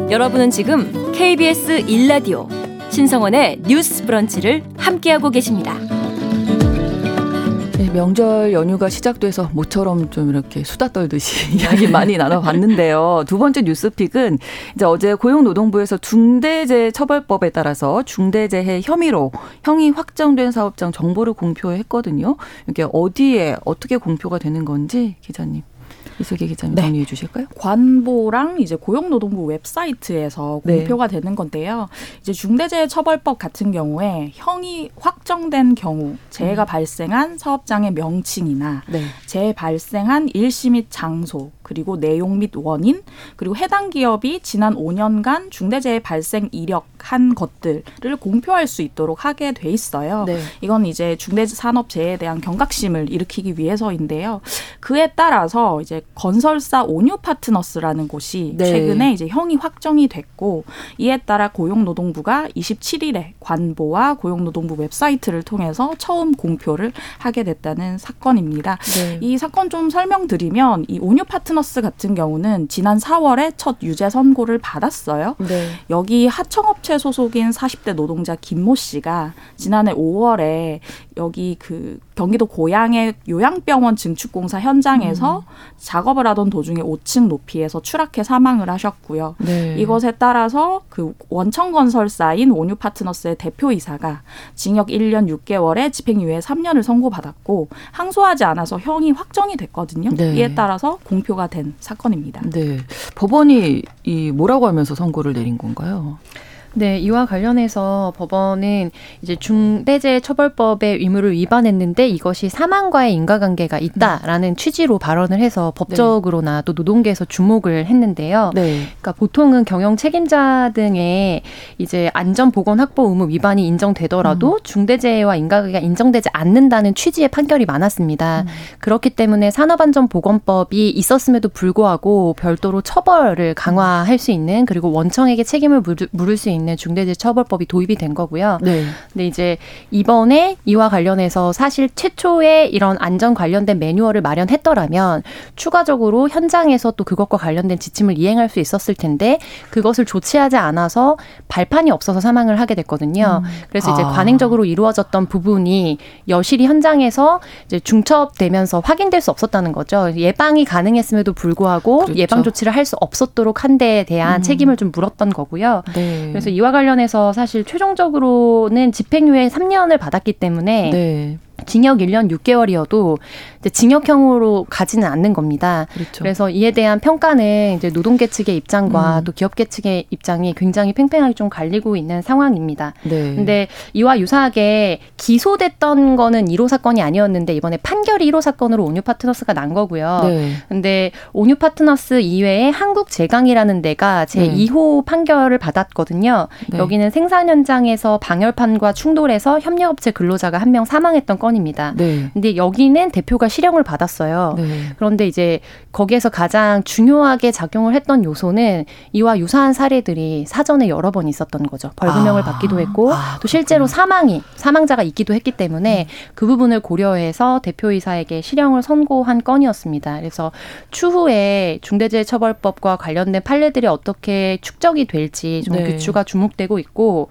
여러분은 지금 KBS 1라디오 신성원의 뉴스 브런치를 함께하고 계십니다. 네, 명절 연휴가 시작돼서 모처럼 좀 이렇게 수다 떨듯이 *laughs* 이야기 많이 나눠봤는데요. 두 번째 뉴스픽은 이제 어제 고용노동부에서 중대재해처벌법에 따라서 중대재해 혐의로 형이 확정된 사업장 정보를 공표했거든요. 이게 어디에 어떻게 공표가 되는 건지 기자님. 이슬기 기자님 네. 정리해 주실까요? 관보랑 이제 고용노동부 웹사이트에서 네. 공표가 네. 되는 건데요. 이제 중대재해처벌법 같은 경우에 형이 확정된 경우 재해가 음. 발생한 사업장의 명칭이나 네. 재해 발생한 일시 및 장소 그리고 내용 및 원인 그리고 해당 기업이 지난 5년간 중대재해 발생 이력한 것들을 공표할 수 있도록 하게 돼 있어요. 네. 이건 이제 중대산업재해에 대한 경각심을 일으키기 위해서인데요. 그에 따라서 이제 건설사 온유 파트너스라는 곳이 네. 최근에 이제 형이 확정이 됐고 이에 따라 고용노동부가 27일에 관보와 고용노동부 웹사이트를 통해서 처음 공표를 하게 됐다는 사건입니다. 네. 이 사건 좀 설명드리면 이 온유 파트너 파트너스 같은 경우는 지난 4월에 첫 유죄 선고를 받았어요. 네. 여기 하청업체 소속인 40대 노동자 김모 씨가 지난해 5월에 여기 그 경기도 고양의 요양병원 증축공사 현장에서 음. 작업을 하던 도중에 5층 높이에서 추락해 사망을 하셨고요. 네. 이것에 따라서 그 원청 건설사인 온유 파트너스의 대표 이사가 징역 1년 6개월에 집행유예 3년을 선고받았고 항소하지 않아서 형이 확정이 됐거든요. 네. 이에 따라서 공표가 된 사건입니다. 네. 법원이 이 뭐라고 하면서 선고를 내린 건가요? 네, 이와 관련해서 법원은 이제 중대재해처벌법의 의무를 위반했는데 이것이 사망과의 인과관계가 있다라는 음. 취지로 발언을 해서 법적으로나 네. 또 노동계에서 주목을 했는데요. 네. 그러니까 보통은 경영 책임자 등의 이제 안전 보건 확보 의무 위반이 인정되더라도 음. 중대재해와 인과관계가 인정되지 않는다는 취지의 판결이 많았습니다. 음. 그렇기 때문에 산업안전보건법이 있었음에도 불구하고 별도로 처벌을 강화할 수 있는 그리고 원청에게 책임을 물을 수 있는 있는 중대재해처벌법이 도입이 된 거고요. 네. 근데 이제 이번에 이와 관련해서 사실 최초에 이런 안전 관련된 매뉴얼을 마련했더라면 추가적으로 현장에서 또 그것과 관련된 지침을 이행할 수 있었을 텐데 그것을 조치하지 않아서 발판이 없어서 사망을 하게 됐거든요. 음. 그래서 이제 아. 관행적으로 이루어졌던 부분이 여실히 현장에서 이제 중첩되면서 확인될 수 없었다는 거죠. 예방이 가능했음에도 불구하고 그렇죠. 예방 조치를 할 수 없었도록 한 데에 대한 음. 책임을 좀 물었던 거고요. 네. 그래서 이와 관련해서 사실 최종적으로는 집행유예 3년을 받았기 때문에 네. 징역 1년 6개월이어도 이제 징역형으로 가지는 않는 겁니다. 그렇죠. 그래서 이에 대한 평가는 이제 노동계 측의 입장과 음. 또 기업계 측의 입장이 굉장히 팽팽하게 좀 갈리고 있는 상황입니다. 네. 근데 이와 유사하게 기소됐던 거는 1호 사건이 아니었는데 이번에 판결이 1호 사건으로 온유 파트너스가 난 거고요. 네. 근데 온유 파트너스 이외에 한국 제강이라는 데가 제 네. 2호 판결을 받았거든요. 네. 여기는 생산 현장에서 방열판과 충돌해서 협력업체 근로자가 한 명 사망했던 건입니다. 네. 근데 여기는 대표가 실형을 받았어요. 네. 그런데 이제 거기에서 가장 중요하게 작용을 했던 요소는 이와 유사한 사례들이 사전에 여러 번 있었던 거죠. 벌금형을 아. 받기도 했고 아, 또 실제로 사망이 사망자가 있기도 했기 때문에 음. 그 부분을 고려해서 대표이사에게 실형을 선고한 건이었습니다. 그래서 추후에 중대재해처벌법과 관련된 판례들이 어떻게 축적이 될지 좀 네. 규추가 주목되고 있고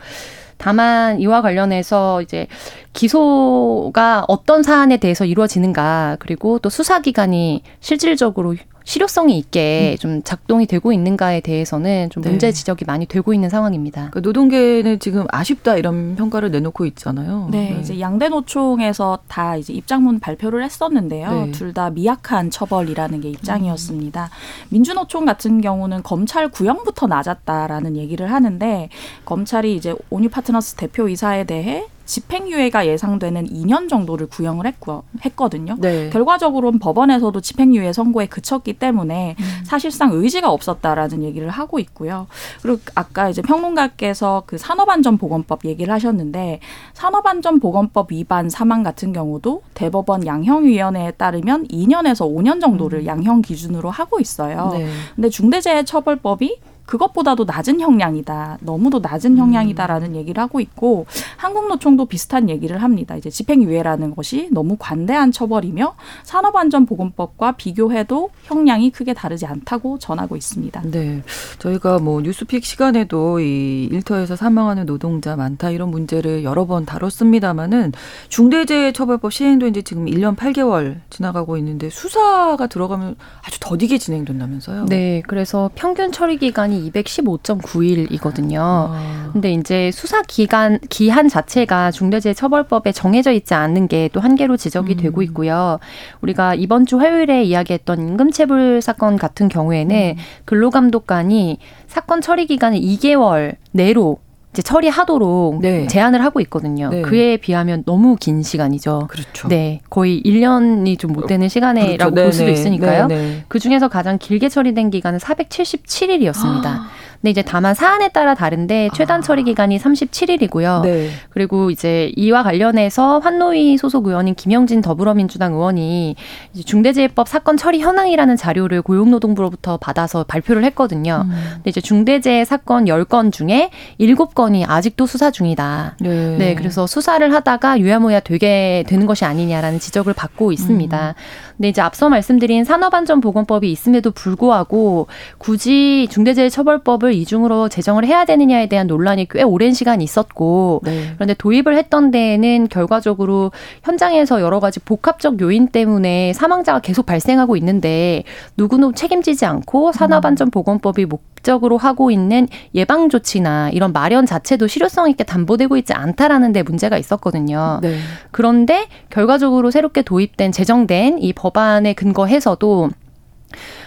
다만 이와 관련해서 이제 기소가 어떤 사안에 대해서 이루어지는가 그리고 또 수사 기관이 실질적으로 실효성이 있게 음. 좀 작동이 되고 있는가에 대해서는 좀 네. 문제 지적이 많이 되고 있는 상황입니다. 그러니까 노동계는 지금 아쉽다 이런 평가를 내놓고 있잖아요. 네, 네. 이제 양대 노총에서 다 이제 입장문 발표를 했었는데요. 네. 둘다 미약한 처벌이라는 게 입장이었습니다. 음. 민주노총 같은 경우는 검찰 구형부터 낮았다라는 얘기를 하는데 검찰이 이제 온유 파트너스 대표이사에 대해 집행유예가 예상되는 2년 정도를 구형을 했고, 했거든요. 네. 결과적으로는 법원에서도 집행유예 선고에 그쳤기 때문에 음. 사실상 의지가 없었다라는 얘기를 하고 있고요. 그리고 아까 이제 평론가께서 그 산업안전보건법 얘기를 하셨는데 산업안전보건법 위반 사망 같은 경우도 대법원 양형위원회에 따르면 2년에서 5년 정도를 음. 양형 기준으로 하고 있어요. 네. 근데 중대재해처벌법이 그것보다도 낮은 형량이다. 너무도 낮은 음. 형량이다라는 음. 얘기를 하고 있고 한국노총도 비슷한 얘기를 합니다. 이제 집행유예라는 것이 너무 관대한 처벌이며 산업안전보건법과 비교해도 형량이 크게 다르지 않다고 전하고 있습니다. 네. 저희가 뭐 뉴스픽 시간에도 이 일터에서 사망하는 노동자 많다 이런 문제를 여러 번 다뤘습니다마는 중대재해처벌법 시행도 이제 지금 1년 8개월 지나가고 있는데 수사가 들어가면 아주 더디게 진행된다면서요? 네. 그래서 평균 처리 기간이 기간이 215.9일이거든요. 아. 근데 이제 수사 기간 기한 자체가 중대재해처벌법에 정해져 있지 않는 게또 한계로 지적이 음. 되고 있고요. 우리가 이번 주 화요일에 이야기했던 임금체불 사건 같은 경우에는 음. 근로감독관이 사건 처리 기간을 2개월 내로 이제 처리하도록 네. 제한을 하고 있거든요. 네. 그에 비하면 너무 긴 시간이죠. 그렇죠. 네. 거의 1년이 좀 못 되는 시간이라고 그렇죠. 볼 수도 네, 네. 있으니까요. 네, 그 중에서 가장 길게 처리된 기간은 477일이었습니다. 아. 근데 이제 다만 사안에 따라 다른데 최단 처리 기간이 37일이고요. 네. 그리고 이제 이와 관련해서 환노위 소속 의원인 김영진 더불어민주당 의원이 이제 중대재해법 사건 처리 현황이라는 자료를 고용노동부로부터 받아서 발표를 했거든요. 음. 근데 이제 중대재해 사건 10건 중에 7건이 아직도 수사 중이다. 네. 네. 그래서 수사를 하다가 유야무야 되게 되는 것이 아니냐라는 지적을 받고 있습니다. 음. 근데 이제 앞서 말씀드린 산업안전보건법이 있음에도 불구하고 굳이 중대재해처벌법을 이중으로 제정을 해야 되느냐에 대한 논란이 꽤 오랜 시간 있었고 네. 그런데 도입을 했던 데에는 결과적으로 현장에서 여러 가지 복합적 요인 때문에 사망자가 계속 발생하고 있는데 누구도 책임지지 않고 산업안전보건법이 목적으로 하고 있는 예방 조치나 이런 마련 자체도 실효성 있게 담보되고 있지 않다라는 데 문제가 있었거든요. 네. 그런데 결과적으로 새롭게 도입된 제정된 이 법안에 근거해서도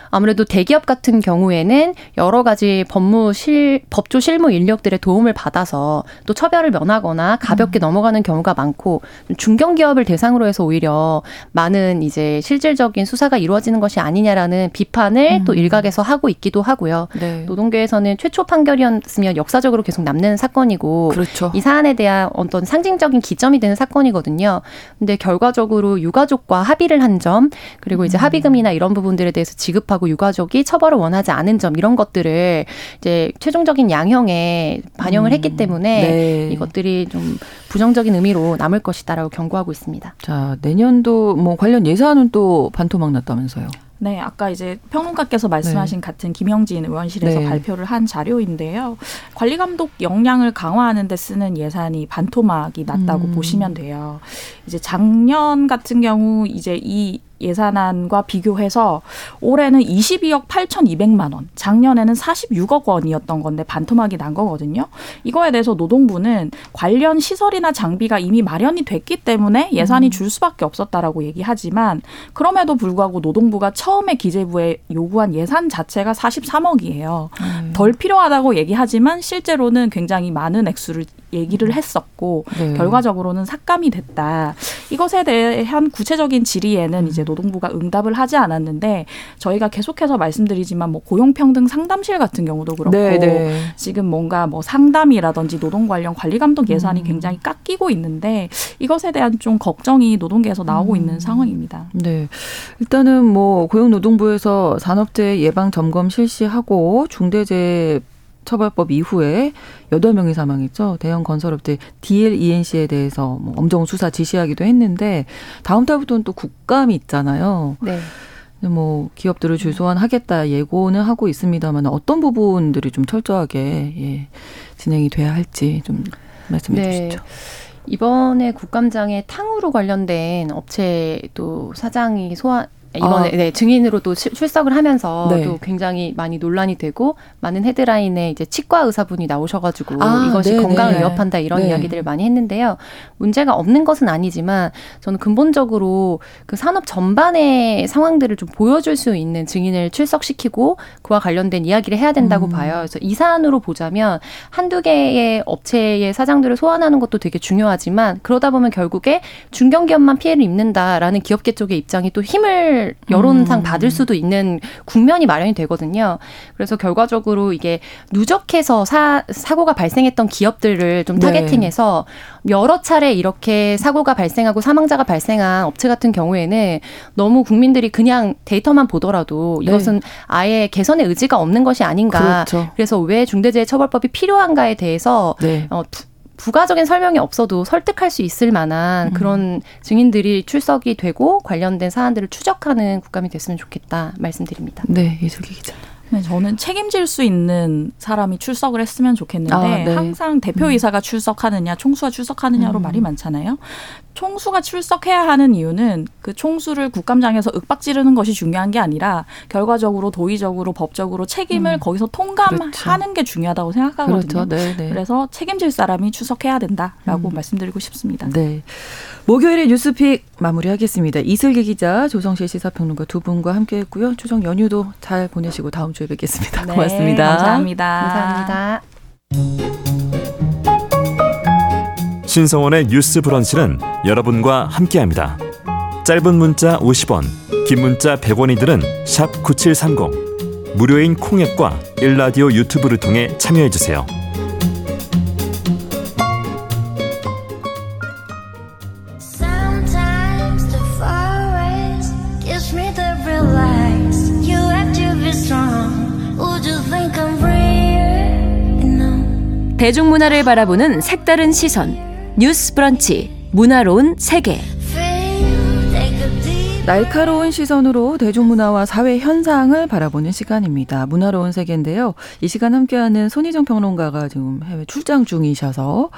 아무래도 대기업 같은 경우에는 여러 가지 법무 실 법조 실무 인력들의 도움을 받아서 또 처벌을 면하거나 가볍게 음. 넘어가는 경우가 많고 중견 기업을 대상으로 해서 오히려 많은 이제 실질적인 수사가 이루어지는 것이 아니냐라는 비판을 음. 또 일각에서 하고 있기도 하고요. 네. 노동계에서는 최초 판결이었으면 역사적으로 계속 남는 사건이고 그렇죠. 이 사안에 대한 어떤 상징적인 기점이 되는 사건이거든요. 근데 결과적으로 유가족과 합의를 한 점 그리고 이제 음. 합의금이나 이런 부분들에 대해서 지급하고 가족하고 유가족이 처벌을 원하지 않은 점 이런 것들을 이제 최종적인 양형에 반영을 음. 했기 때문에 네. 이것들이 좀 부정적인 의미로 남을 것이다라고 경고하고 있습니다. 자 내년도 뭐 관련 예산은 또 반토막 났다면서요? 네, 아까 이제 평론가께서 말씀하신 네. 같은 김영진 의원실에서 네. 발표를 한 자료인데요. 관리 감독 역량을 강화하는 데 쓰는 예산이 반토막이 났다고 음. 보시면 돼요. 이제 작년 같은 경우 이제 이 예산안과 비교해서 올해는 22억 8,200만 원, 작년에는 46억 원이었던 건데 반토막이 난 거거든요. 이거에 대해서 노동부는 관련 시설이나 장비가 이미 마련이 됐기 때문에 예산이 음. 줄 수밖에 없었다라고 얘기하지만 그럼에도 불구하고 노동부가 처음에 기재부에 요구한 예산 자체가 43억이에요. 음. 덜 필요하다고 얘기하지만 실제로는 굉장히 많은 액수를 얘기를 했었고 네. 결과적으로는 삭감이 됐다. 이것에 대한 구체적인 질의에는 음. 이제 노동부가 응답을 하지 않았는데 저희가 계속해서 말씀드리지만 뭐 고용평등 상담실 같은 경우도 그렇고 네, 네. 지금 뭔가 뭐 상담이라든지 노동 관련 관리 감독 예산이 음. 굉장히 깎이고 있는데 이것에 대한 좀 걱정이 노동계에서 나오고 음. 있는 상황입니다. 네. 일단은 뭐 고용노동부에서 산업재해 예방 점검 실시하고 중대재해 처벌법 이후에 여덟 명이 사망했죠. 대형 건설업체 DLENC에 대해서 뭐 엄정 수사 지시하기도 했는데 다음 달부터는 또 국감이 있잖아요. 네. 뭐 기업들을 줄소환하겠다 예고는 하고 있습니다만 어떤 부분들이 좀 철저하게 예, 진행이 돼야 할지 좀 말씀해 네. 주시죠. 이번에 국감장에 탕후루 관련된 업체 또 사장이 소환 이번에 아. 네, 증인으로 또 출석을 하면서 네. 또 굉장히 많이 논란이 되고 많은 헤드라인에 이제 치과 의사분이 나오셔가지고 아, 이것이 네네. 건강을 네. 위협한다 이런 네. 이야기들을 많이 했는데요. 문제가 없는 것은 아니지만 저는 근본적으로 그 산업 전반의 상황들을 좀 보여줄 수 있는 증인을 출석시키고 그와 관련된 이야기를 해야 된다고 음. 봐요. 그래서 이 사안으로 보자면 한두 개의 업체의 사장들을 소환하는 것도 되게 중요하지만 그러다 보면 결국에 중견기업만 피해를 입는다라는 기업계 쪽의 입장이 또 힘을 여론상 음. 받을 수도 있는 국면이 마련이 되거든요. 그래서 결과적으로 이게 누적해서 사, 사고가 발생했던 기업들을 좀 네. 타겟팅해서 네. 여러 차례 이렇게 사고가 발생하고 사망자가 발생한 업체 같은 경우에는 너무 국민들이 그냥 데이터만 보더라도 네. 이것은 네. 아예 개선의 의지가 없는 것이 아닌가. 그렇죠. 그래서 왜 중대재해처벌법이 필요한가에 대해서 네. 어, 부가적인 설명이 없어도 설득할 수 있을 만한 음. 그런 증인들이 출석이 되고 관련된 사안들을 추적하는 국감이 됐으면 좋겠다 말씀드립니다. 네, 이슬기 기자. 네, 저는 책임질 수 있는 사람이 출석을 했으면 좋겠는데 아, 네. 항상 대표이사가 음. 출석하느냐 총수가 출석하느냐로 음. 말이 많잖아요. 총수가 출석해야 하는 이유는 그 총수를 국감장에서 윽박 지르는 것이 중요한 게 아니라 결과적으로 도의적으로 법적으로 책임을 음. 거기서 통감하는 그렇죠. 게 중요하다고 생각하거든요. 그렇죠. 네, 네. 그래서 책임질 사람이 출석해야 된다라고 음. 말씀드리고 싶습니다. 네. 목요일에 뉴스픽 마무리하겠습니다. 이슬기 기자, 조성실 시사평론가 두 분과 함께했고요. 추석 연휴도 잘 보내시고 다음 주에 뵙겠습니다. 네, 고맙습니다. 감사합니다. 감사합니다. 신성원의 뉴스 브런치는 여러분과 함께합니다. 짧은 문자 50원, 긴 문자 100원이들은 9730. 무료인 콩앱과 일라디오 유튜브를 통해 참여해 주세요. 대중문화를 바라보는 색다른 시선 뉴스 브런치 문화로운 세계 날카로운 시선으로 대중문화와 사회 현상을 바라보는 시간입니다. 문화로운 세계인데요. 이 시간 함께하는 손희정 평론가가 지금 해외 출장 중이셔서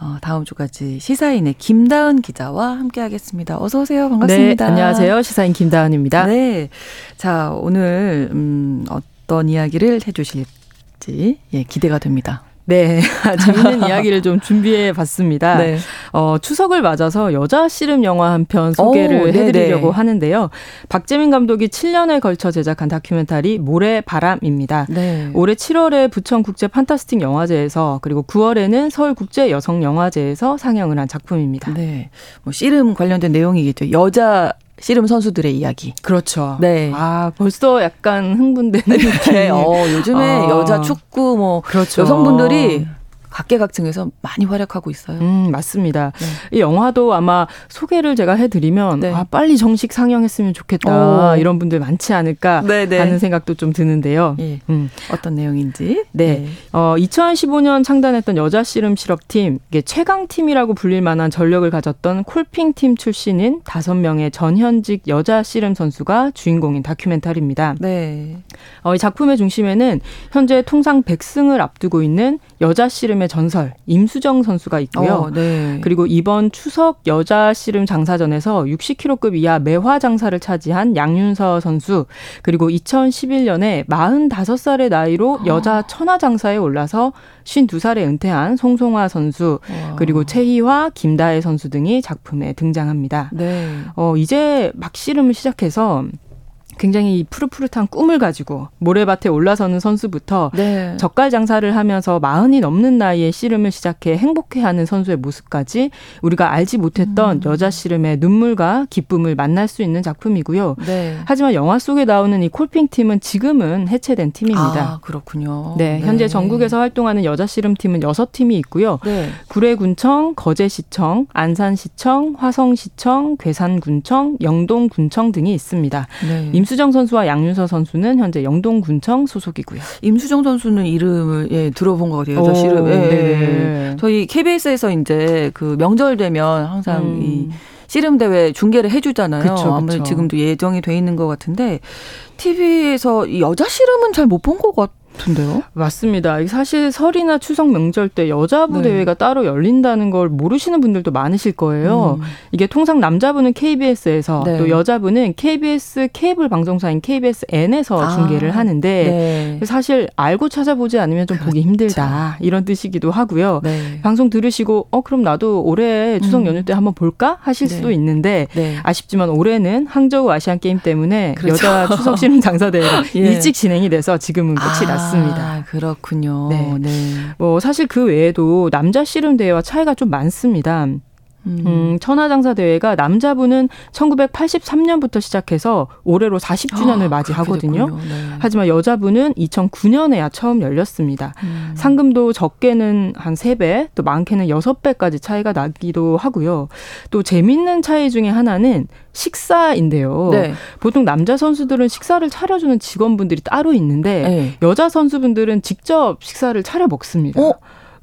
어, 다음 주까지 시사인의 김다은 기자와 함께하겠습니다. 어서 오세요. 반갑습니다. 네, 안녕하세요. 시사인 김다은입니다. 네, 자 오늘 음, 어떤 이야기를 해주실지 예, 기대가 됩니다. 네, *laughs* 재밌는 이야기를 좀 준비해 봤습니다. 네. 어, 추석을 맞아서 여자 씨름 영화 한 편 소개를 오, 해드리려고 하는데요. 박재민 감독이 7년에 걸쳐 제작한 다큐멘터리 모래 바람입니다. 네. 올해 7월에 부천 국제 판타스틱 영화제에서 그리고 9월에는 서울 국제 여성 영화제에서 상영을 한 작품입니다. 네, 뭐 씨름 관련된 내용이겠죠. 여자 씨름 선수들의 이야기. 그렇죠. 네. 아, 벌써 약간 흥분되는 네. 어, 요즘에 아. 여자 축구 뭐 그렇죠. 여성분들이 각계각층에서 많이 활약하고 있어요. 음, 맞습니다. 네. 이 영화도 아마 소개를 제가 해드리면 네. 아, 빨리 정식 상영했으면 좋겠다 오. 이런 분들 많지 않을까 네네. 네. 하는 생각도 좀 드는데요. 예. 음. 어떤 내용인지. 네. 네. 어, 2015년 창단했던 여자 씨름 실업팀, 이게 최강 팀이라고 불릴 만한 전력을 가졌던 콜핑 팀 출신인 다섯 명의 전현직 여자 씨름 선수가 주인공인 다큐멘터리입니다. 네. 어, 이 작품의 중심에는 현재 통상 100승을 앞두고 있는 여자 씨름의 전설 임수정 선수가 있고요. 어, 네. 그리고 이번 추석 여자 씨름 장사전에서 60kg급 이하 매화 장사를 차지한 양윤서 선수 그리고 2011년에 45살의 나이로 여자 천하 장사에 올라서 52살에 은퇴한 송송화 선수 와. 그리고 최희화, 김다혜 선수 등이 작품에 등장합니다. 네. 어, 이제 막 씨름을 시작해서 굉장히 푸릇푸릇한 꿈을 가지고 모래밭에 올라서는 선수부터 네. 젓갈 장사를 하면서 마흔이 넘는 나이에 씨름을 시작해 행복해하는 선수의 모습까지 우리가 알지 못했던 음. 여자 씨름의 눈물과 기쁨을 만날 수 있는 작품이고요. 네. 하지만 영화 속에 나오는 이 콜핑 팀은 지금은 해체된 팀입니다. 아, 그렇군요. 네, 네. 현재 전국에서 활동하는 여자 씨름 팀은 여섯 팀이 있고요. 네. 구례군청, 거제시청, 안산시청, 화성시청, 괴산군청, 영동군청 등이 있습니다. 네. 임수정 선수와 양윤서 선수는 현재 영동군청 소속이고요. 임수정 선수는 이름을 예, 들어본 것 같아요. 여자 씨름. 예, 네. 저희 KBS에서 이제 그 명절 되면 항상 음. 이 씨름 대회 중계를 해주잖아요. 그쵸, 아무래도 지금도 예정이 돼 있는 것 같은데 TV에서 여자 씨름은 잘 못 본 것 같아요. 같은데요? 맞습니다. 사실 설이나 추석 명절 때 여자부 네. 대회가 따로 열린다는 걸 모르시는 분들도 많으실 거예요. 음. 이게 통상 남자부는 KBS에서 네. 또 여자부는 KBS 케이블 방송사인 KBSN에서 아. 중계를 하는데 네. 사실 알고 찾아보지 않으면 좀 그렇죠. 보기 힘들다 이런 뜻이기도 하고요. 네. 방송 들으시고 어 그럼 나도 올해 추석 음. 연휴 때 한번 볼까 하실 수도 네. 있는데 네. 아쉽지만 올해는 항저우 아시안 게임 때문에 그렇죠. 여자 추석 씨름 장사 대회가 *laughs* 예. 일찍 진행이 돼서 지금은 끝이 아, 났습니다. 그렇군요. 네. 네. 뭐 사실 그 외에도 남자 씨름 대회와 차이가 좀 많습니다. 음. 음, 천하장사 대회가 남자부는 1983년부터 시작해서 올해로 40주년을 아, 맞이하거든요. 네. 하지만 여자부는 2009년에야 처음 열렸습니다. 음. 상금도 적게는 한 3배, 또 많게는 6배까지 차이가 나기도 하고요. 또 재밌는 차이 중에 하나는 식사인데요. 네. 보통 남자 선수들은 식사를 차려주는 직원분들이 따로 있는데 네. 여자 선수분들은 직접 식사를 차려 먹습니다. 어?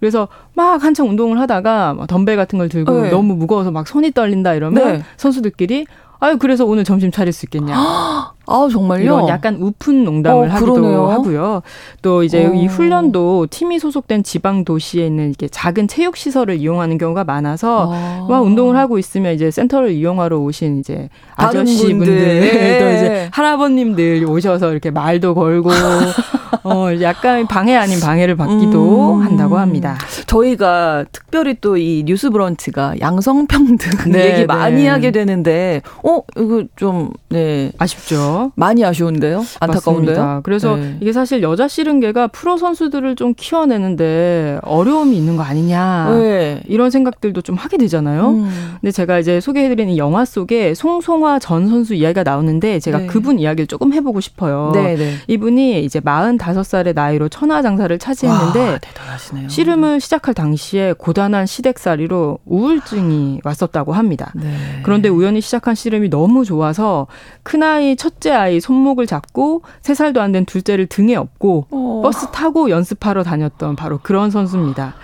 그래서 막 한창 운동을 하다가 덤벨 같은 걸 들고 네. 너무 무거워서 막 손이 떨린다 이러면 네. 선수들끼리 아유 그래서 오늘 점심 차릴 수 있겠냐. *gasps* 아 정말요? 이런 약간 우픈 농담을 어, 하기도 그러네요. 하고요. 또 이제 어. 이 훈련도 팀이 소속된 지방 도시에 있는 이렇게 작은 체육 시설을 이용하는 경우가 많아서 어. 막 운동을 하고 있으면 이제 센터를 이용하러 오신 이제 아저씨 분들, 네. *laughs* 또 이제 할아버님들 오셔서 이렇게 말도 걸고 *laughs* 어 약간 방해 아닌 방해를 받기도 음. 한다고 합니다. 저희가 특별히 또 이 뉴스 브런치가 양성평등 네, 얘기 많이 네. 하게 되는데 어 이거 좀 네 아쉽죠. 많이 아쉬운데요? 안타까운데요? 맞습니다. 그래서 네. 이게 사실 여자 씨름계가 프로 선수들을 좀 키워내는데 어려움이 있는 거 아니냐 네. 이런 생각들도 좀 하게 되잖아요. 음. 근데 제가 이제 소개해드리는 영화 속에 송송화 전 선수 이야기가 나오는데 제가 네. 그분 이야기를 조금 해보고 싶어요. 네, 네. 이분이 이제 45살의 나이로 천하장사를 차지했는데 와, 대단하시네요. 씨름을 시작할 당시에 고단한 시댁살이로 우울증이 왔었다고 합니다. 네. 그런데 우연히 시작한 씨름이 너무 좋아서 큰아이 첫째 아이 손목을 잡고 세 살도 안 된 둘째를 등에 업고 어. 버스 타고 연습하러 다녔던 바로 그런 선수입니다.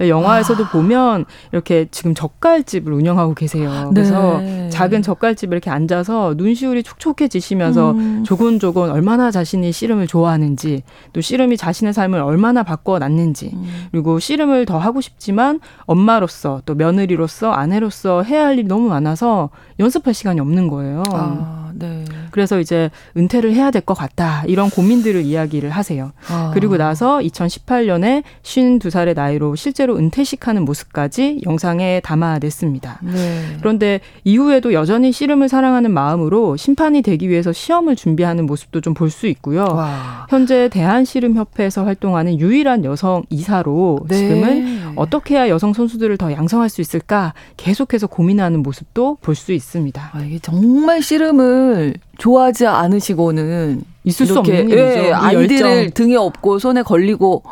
영화에서도 아. 보면 이렇게 지금 젓갈집을 운영하고 계세요. 그래서 네. 작은 젓갈집에 이렇게 앉아서 눈시울이 촉촉해지시면서 음. 조곤조곤 얼마나 자신이 씨름을 좋아하는지 또 씨름이 자신의 삶을 얼마나 바꿔놨는지 음. 그리고 씨름을 더 하고 싶지만 엄마로서 또 며느리로서 아내로서 해야 할 일이 너무 많아서 연습할 시간이 없는 거예요. 아, 네. 그래서 이제 은퇴를 해야 될 것 같다. 이런 고민들을 이야기를 하세요. 아. 그리고 나서 2018년에 52살의 나이로 실제로 은퇴식 하는 모습까지 영상에 담아냈습니다. 네. 그런데 이후에도 여전히 씨름을 사랑하는 마음으로 심판이 되기 위해서 시험을 준비하는 모습도 좀 볼 수 있고요. 와. 현재 대한씨름협회에서 활동하는 유일한 여성 이사로 네. 지금은 어떻게 해야 여성 선수들을 더 양성할 수 있을까 계속해서 고민하는 모습도 볼 수 있습니다. 아, 이게 정말 씨름을 좋아하지 않으시고는 있을 수 없는 일이죠. 예, 아이들을 등에 업고 손에 걸리고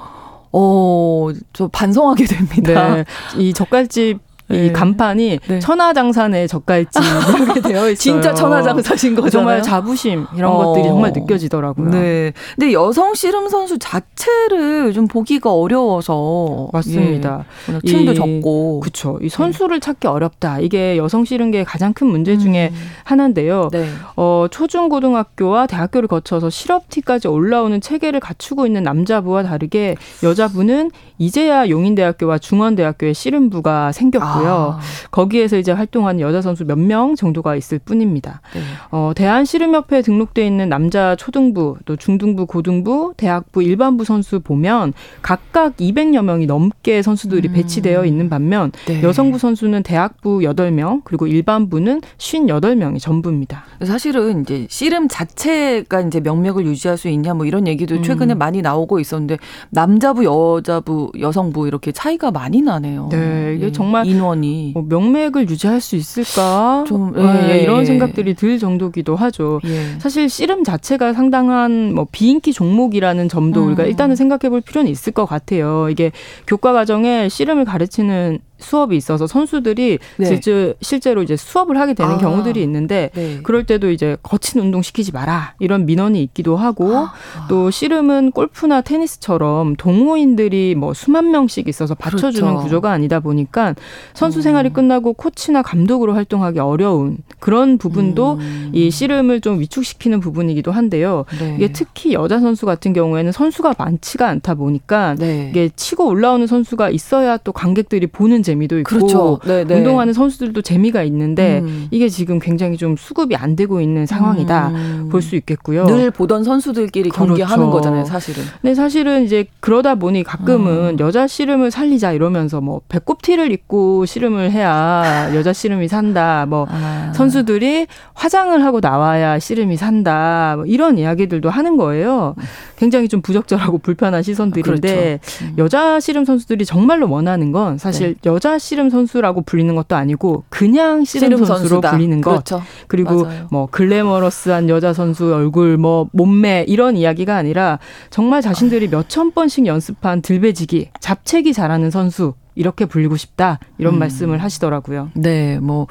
어, 저 반성하게 됩니다. 네. 이 젓갈집 이 네. 간판이 네. 천하장산의 젓갈집 이렇게 되어 있어요. 진짜 천하장사신 거잖아요. 정말 자부심 이런 어. 것들이 정말 느껴지더라고요. 네. 근데 여성 씨름 선수 자체를 좀 보기가 어려워서 맞습니다. 예. 층도 적고 그렇죠. 이 선수를 찾기 어렵다. 이게 여성 씨름계의 가장 큰 문제 중에 음. 하나인데요. 네. 어, 초중고등학교와 대학교를 거쳐서 실업티까지 올라오는 체계를 갖추고 있는 남자부와 다르게 여자부는 이제야 용인대학교와 중원대학교의 씨름부가 생겼고 있고요. 아. 거기에서 이제 활동하는 여자 선수 몇 명 정도가 있을 뿐입니다. 네. 어, 대한씨름협회에 등록돼 있는 남자 초등부, 또 중등부, 고등부, 대학부, 일반부 선수 보면 각각 200여 명이 넘게 선수들이 음. 배치되어 있는 반면 네. 여성부 선수는 대학부 8명, 그리고 일반부는 58명이 전부입니다. 사실은 이제 씨름 자체가 이제 명맥을 유지할 수 있냐 뭐 이런 얘기도 음. 최근에 음. 많이 나오고 있었는데 남자부, 여자부, 여성부 이렇게 차이가 많이 나네요. 네, 이게 예. 정말 인원 인 원이 뭐 명맥을 유지할 수 있을까? 좀 예, 예, 이런 생각들이 들 정도기도 하죠. 예. 사실 씨름 자체가 상당한 뭐 비인기 종목이라는 점도 음. 우리가 일단은 생각해 볼 필요는 있을 것 같아요. 이게 교과 과정에 씨름을 가르치는 수업이 있어서 선수들이 네. 실제, 실제로 이제 수업을 하게 되는 아. 경우들이 있는데 네. 그럴 때도 이제 거친 운동 시키지 마라 이런 민원이 있기도 하고 아. 또 씨름은 골프나 테니스처럼 동호인들이 뭐 수만 명씩 있어서 받쳐주는 그렇죠. 구조가 아니다 보니까 선수 생활이 음. 끝나고 코치나 감독으로 활동하기 어려운 그런 부분도 음. 이 씨름을 좀 위축시키는 부분이기도 한데요. 네. 이게 특히 여자 선수 같은 경우에는 선수가 많지가 않다 보니까 네. 이게 치고 올라오는 선수가 있어야 또 관객들이 보는 재미도 있고 그렇죠. 네, 네. 운동하는 선수들도 재미가 있는데 음. 이게 지금 굉장히 좀 수급이 안 되고 있는 상황이다 음. 볼수 있겠고요. 늘 보던 선수들끼리 그렇죠. 경기하는 거잖아요, 사실은. 네, 사실은 이제 그러다 보니 가끔은 음. 여자 씨름을 살리자 이러면서 뭐 배꼽 티를 입고 씨름을 해야 여자 씨름이 산다. 뭐 아. 선수들이 화장을 하고 나와야 씨름이 산다. 뭐 이런 이야기들도 하는 거예요. 굉장히 좀 부적절하고 불편한 시선들인데 그렇죠. 음. 여자 씨름 선수들이 정말로 원하는 건 사실 네. 여자 씨름 선수라고 불리는 것도 아니고 그냥 씨름, 씨름 선수로 선수다. 불리는 것 그렇죠. 그리고 맞아요. 뭐 글래머러스한 여자 선수 얼굴 뭐 몸매 이런 이야기가 아니라 정말 자신들이 몇 천 번씩 연습한 들배지기 잡채기 잘하는 선수 이렇게 불리고 싶다 이런 음. 말씀을 하시더라고요. 네, 뭐,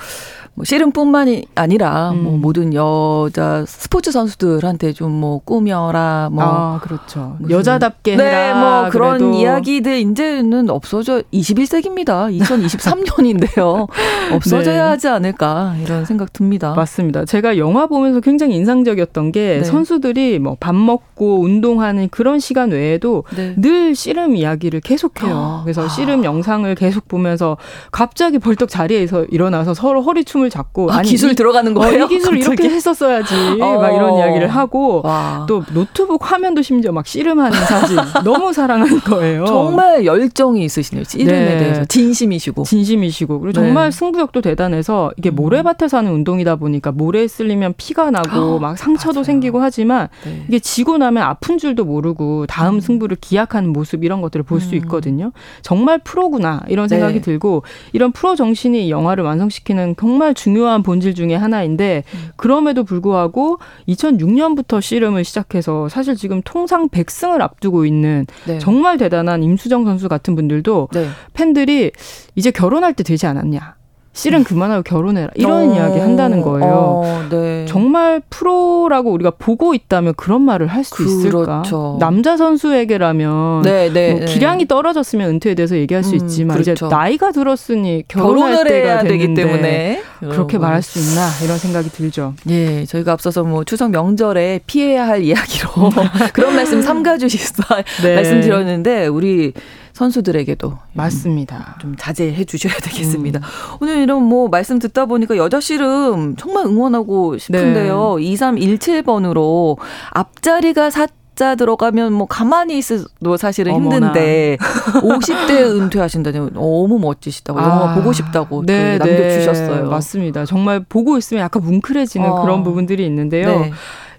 뭐 씨름뿐만이 아니라 음. 뭐 모든 여자 스포츠 선수들한테 좀 뭐 꾸며라 뭐 아, 그렇죠. 여자답게 네, 해라. 뭐 그런 그래도. 이야기들 이제는 없어져 21세기입니다. 2023년인데요. *laughs* 없어져야 네. 하지 않을까 이런 생각 듭니다. 맞습니다. 제가 영화 보면서 굉장히 인상적이었던 게 네. 선수들이 뭐 밥 먹고 운동하는 그런 시간 외에도 네. 늘 씨름 이야기를 계속해요. 아. 그래서 씨름 영상 영상을 계속 보면서 갑자기 벌떡 자리에서 일어나서 서로 허리춤을 잡고 아, 아니, 기술 이, 들어가는 거예요? 어, 이 기술 갑자기? 이렇게 했었어야지 *laughs* 어. 막 이런 이야기를 하고 와. 또 노트북 화면도 심지어 막 씨름하는 사진 *laughs* 너무 사랑하는 거예요. 정말 열정이 있으시네요. 씨름에 네. 대해서 진심이시고 진심이시고 그리고 정말 네. 승부욕도 대단해서 이게 음. 모래밭에 사는 운동이다 보니까 모래에 쓸리면 피가 나고 막 상처도 맞아요. 생기고 하지만 네. 이게 지고 나면 아픈 줄도 모르고 다음 음. 승부를 기약하는 모습 이런 것들을 볼수 음. 있거든요. 정말 프로구나. 하구나 이런 생각이 네. 들고 이런 프로 정신이 영화를 완성시키는 정말 중요한 본질 중의 하나인데 음. 그럼에도 불구하고 2006년부터 씨름을 시작해서 사실 지금 통상 100승을 앞두고 있는 네. 정말 대단한 임수정 선수 같은 분들도 네. 팬들이 이제 결혼할 때 되지 않았냐. 실은 그만하고 결혼해라 이런 어, 이야기 한다는 거예요. 어, 네. 정말 프로라고 우리가 보고 있다면 그런 말을 할 수 있을까? 그렇죠. 남자 선수에게라면 네, 네, 뭐 네. 기량이 떨어졌으면 은퇴에 대해서 얘기할 수 음, 있지만 그렇죠. 이제 나이가 들었으니 결혼할 때가 되기 때문에 그렇게 말할 수 있나 이런 생각이 들죠. 예, 저희가 앞서서 뭐 추석 명절에 피해야 할 *laughs* 이야기로 *laughs* 그런 말씀 삼가 주시서 네. 말씀드렸는데 우리 선수들에게도 맞습니다. 좀 자제해 주셔야 되겠습니다. 음. 오늘 이런 뭐 말씀 듣다 보니까 여자 씨름 정말 응원하고 싶은데요. 네. 2317번으로 앞자리가 사 자 들어가면 뭐 가만히 있어도 사실은 어머나. 힘든데 50대 *laughs* 은퇴하신다니 너무 멋지시다고 아, 영화 보고 싶다고 네, 남겨주셨어요. 네, 맞습니다. 정말 보고 있으면 약간 뭉클해지는 어. 그런 부분들이 있는데요. 네.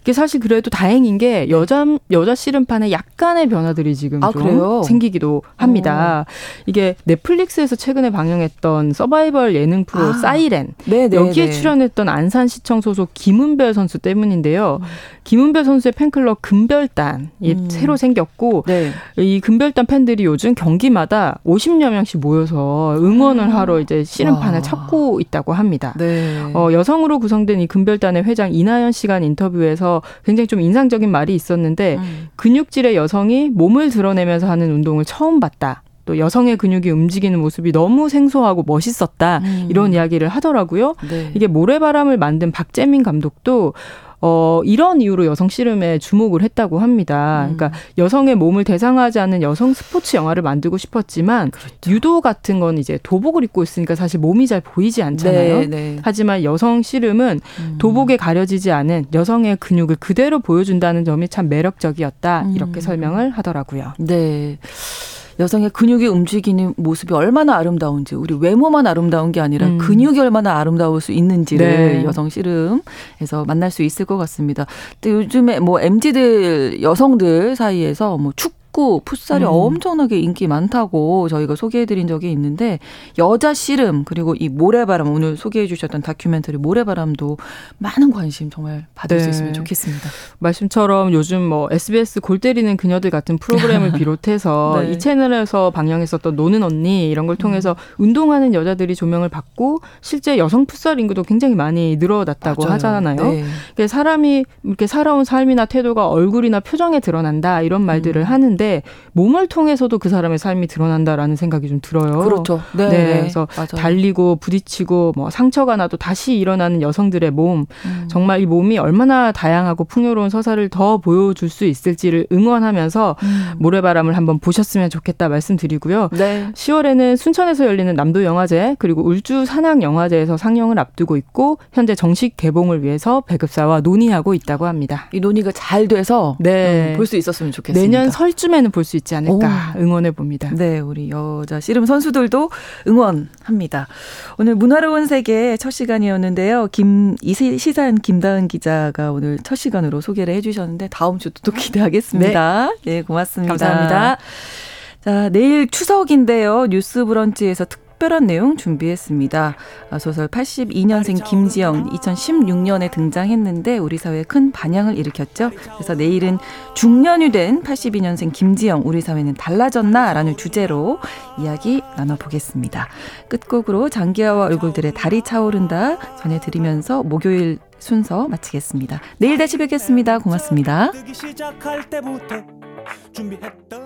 이게 사실 그래도 다행인 게 여자 여자 씨름판에 약간의 변화들이 지금 아, 좀 그래요? 생기기도 합니다. 오. 이게 넷플릭스에서 최근에 방영했던 서바이벌 예능 프로 아. 사이렌 네네, 네, 여기에 네. 출연했던 안산시청 소속 김은별 선수 때문인데요. 음. 김은별 선수의 팬클럽 금별단이 음. 새로 생겼고 네. 이 금별단 팬들이 요즘 경기마다 50여 명씩 모여서 응원을 아. 하러 이제 씨름판을 와. 찾고 있다고 합니다. 네. 어, 여성으로 구성된 이 금별단의 회장 이나연 씨가 인터뷰에서 굉장히 좀 인상적인 말이 있었는데 음. 근육질의 여성이 몸을 드러내면서 하는 운동을 처음 봤다. 또 여성의 근육이 움직이는 모습이 너무 생소하고 멋있었다 음. 이런 이야기를 하더라고요. 네. 이게 모래바람을 만든 박재민 감독도 어, 이런 이유로 여성 씨름에 주목을 했다고 합니다. 음. 그러니까 여성의 몸을 대상화하지 않는 여성 스포츠 영화를 만들고 싶었지만 그렇죠. 유도 같은 건 이제 도복을 입고 있으니까 사실 몸이 잘 보이지 않잖아요. 네, 네. 하지만 여성 씨름은 음. 도복에 가려지지 않은 여성의 근육을 그대로 보여준다는 점이 참 매력적이었다. 음. 이렇게 설명을 하더라고요. 네. 여성의 근육이 움직이는 모습이 얼마나 아름다운지 우리 외모만 아름다운 게 아니라 음. 근육이 얼마나 아름다울 수 있는지를 네. 여성 씨름에서 만날 수 있을 것 같습니다. 또 요즘에 뭐 MZ들 여성들 사이에서 뭐 축구 축구, 풋살이 음. 엄청나게 인기 많다고 저희가 소개해드린 적이 있는데 여자 씨름 그리고 이 모래바람 오늘 소개해주셨던 다큐멘터리 모래바람도 많은 관심 정말 받을 네. 수 있으면 좋겠습니다. 말씀처럼 요즘 뭐 SBS 골 때리는 그녀들 같은 프로그램을 *laughs* 비롯해서 네. 이 채널에서 방영했었던 노는 언니 이런 걸 통해서 음. 운동하는 여자들이 조명을 받고 실제 여성 풋살 인구도 굉장히 많이 늘어났다고 맞아요. 하잖아요. 네. 사람이 이렇게 살아온 삶이나 태도가 얼굴이나 표정에 드러난다 이런 말들을 음. 하는데 몸을 통해서도 그 사람의 삶이 드러난다라는 생각이 좀 들어요. 그렇죠. 네. 네. 그래서 맞아요. 달리고 부딪히고 뭐 상처가 나도 다시 일어나는 여성들의 몸 음. 정말 이 몸이 얼마나 다양하고 풍요로운 서사를 더 보여줄 수 있을지를 응원하면서 음. 모래바람을 한번 보셨으면 좋겠다 말씀드리고요. 네. 10월에는 순천에서 열리는 남도 영화제 그리고 울주 산악 영화제에서 상영을 앞두고 있고 현재 정식 개봉을 위해서 배급사와 논의하고 있다고 합니다. 이 논의가 잘 돼서 네. 음, 볼수 있었으면 좋겠습니다. 내년 설쯤에 는 볼 수 있지 않을까 오. 응원해 봅니다. 네, 우리 여자 씨름 선수들도 응원합니다. 오늘 문화로운 세계 첫 시간이었는데요. 김 이시산 김다은 기자가 오늘 첫 시간으로 소개를 해주셨는데 다음 주도 또 기대하겠습니다. 네, 네 고맙습니다. 감사합니다. 자, 내일 추석인데요. 뉴스 브런치에서 특 특별한 내용 준비했습니다. 아, 소설 82년생 김지영 2016년에 등장했는데 우리 사회에 큰 반향을 일으켰죠. 그래서 내일은 중년이 된 82년생 김지영 우리 사회는 달라졌나라는 주제로 이야기 나눠보겠습니다. 끝곡으로 장기하와 얼굴들의 달이 차오른다 전해드리면서 목요일 순서 마치겠습니다. 내일 다시 뵙겠습니다. 고맙습니다. 준비했던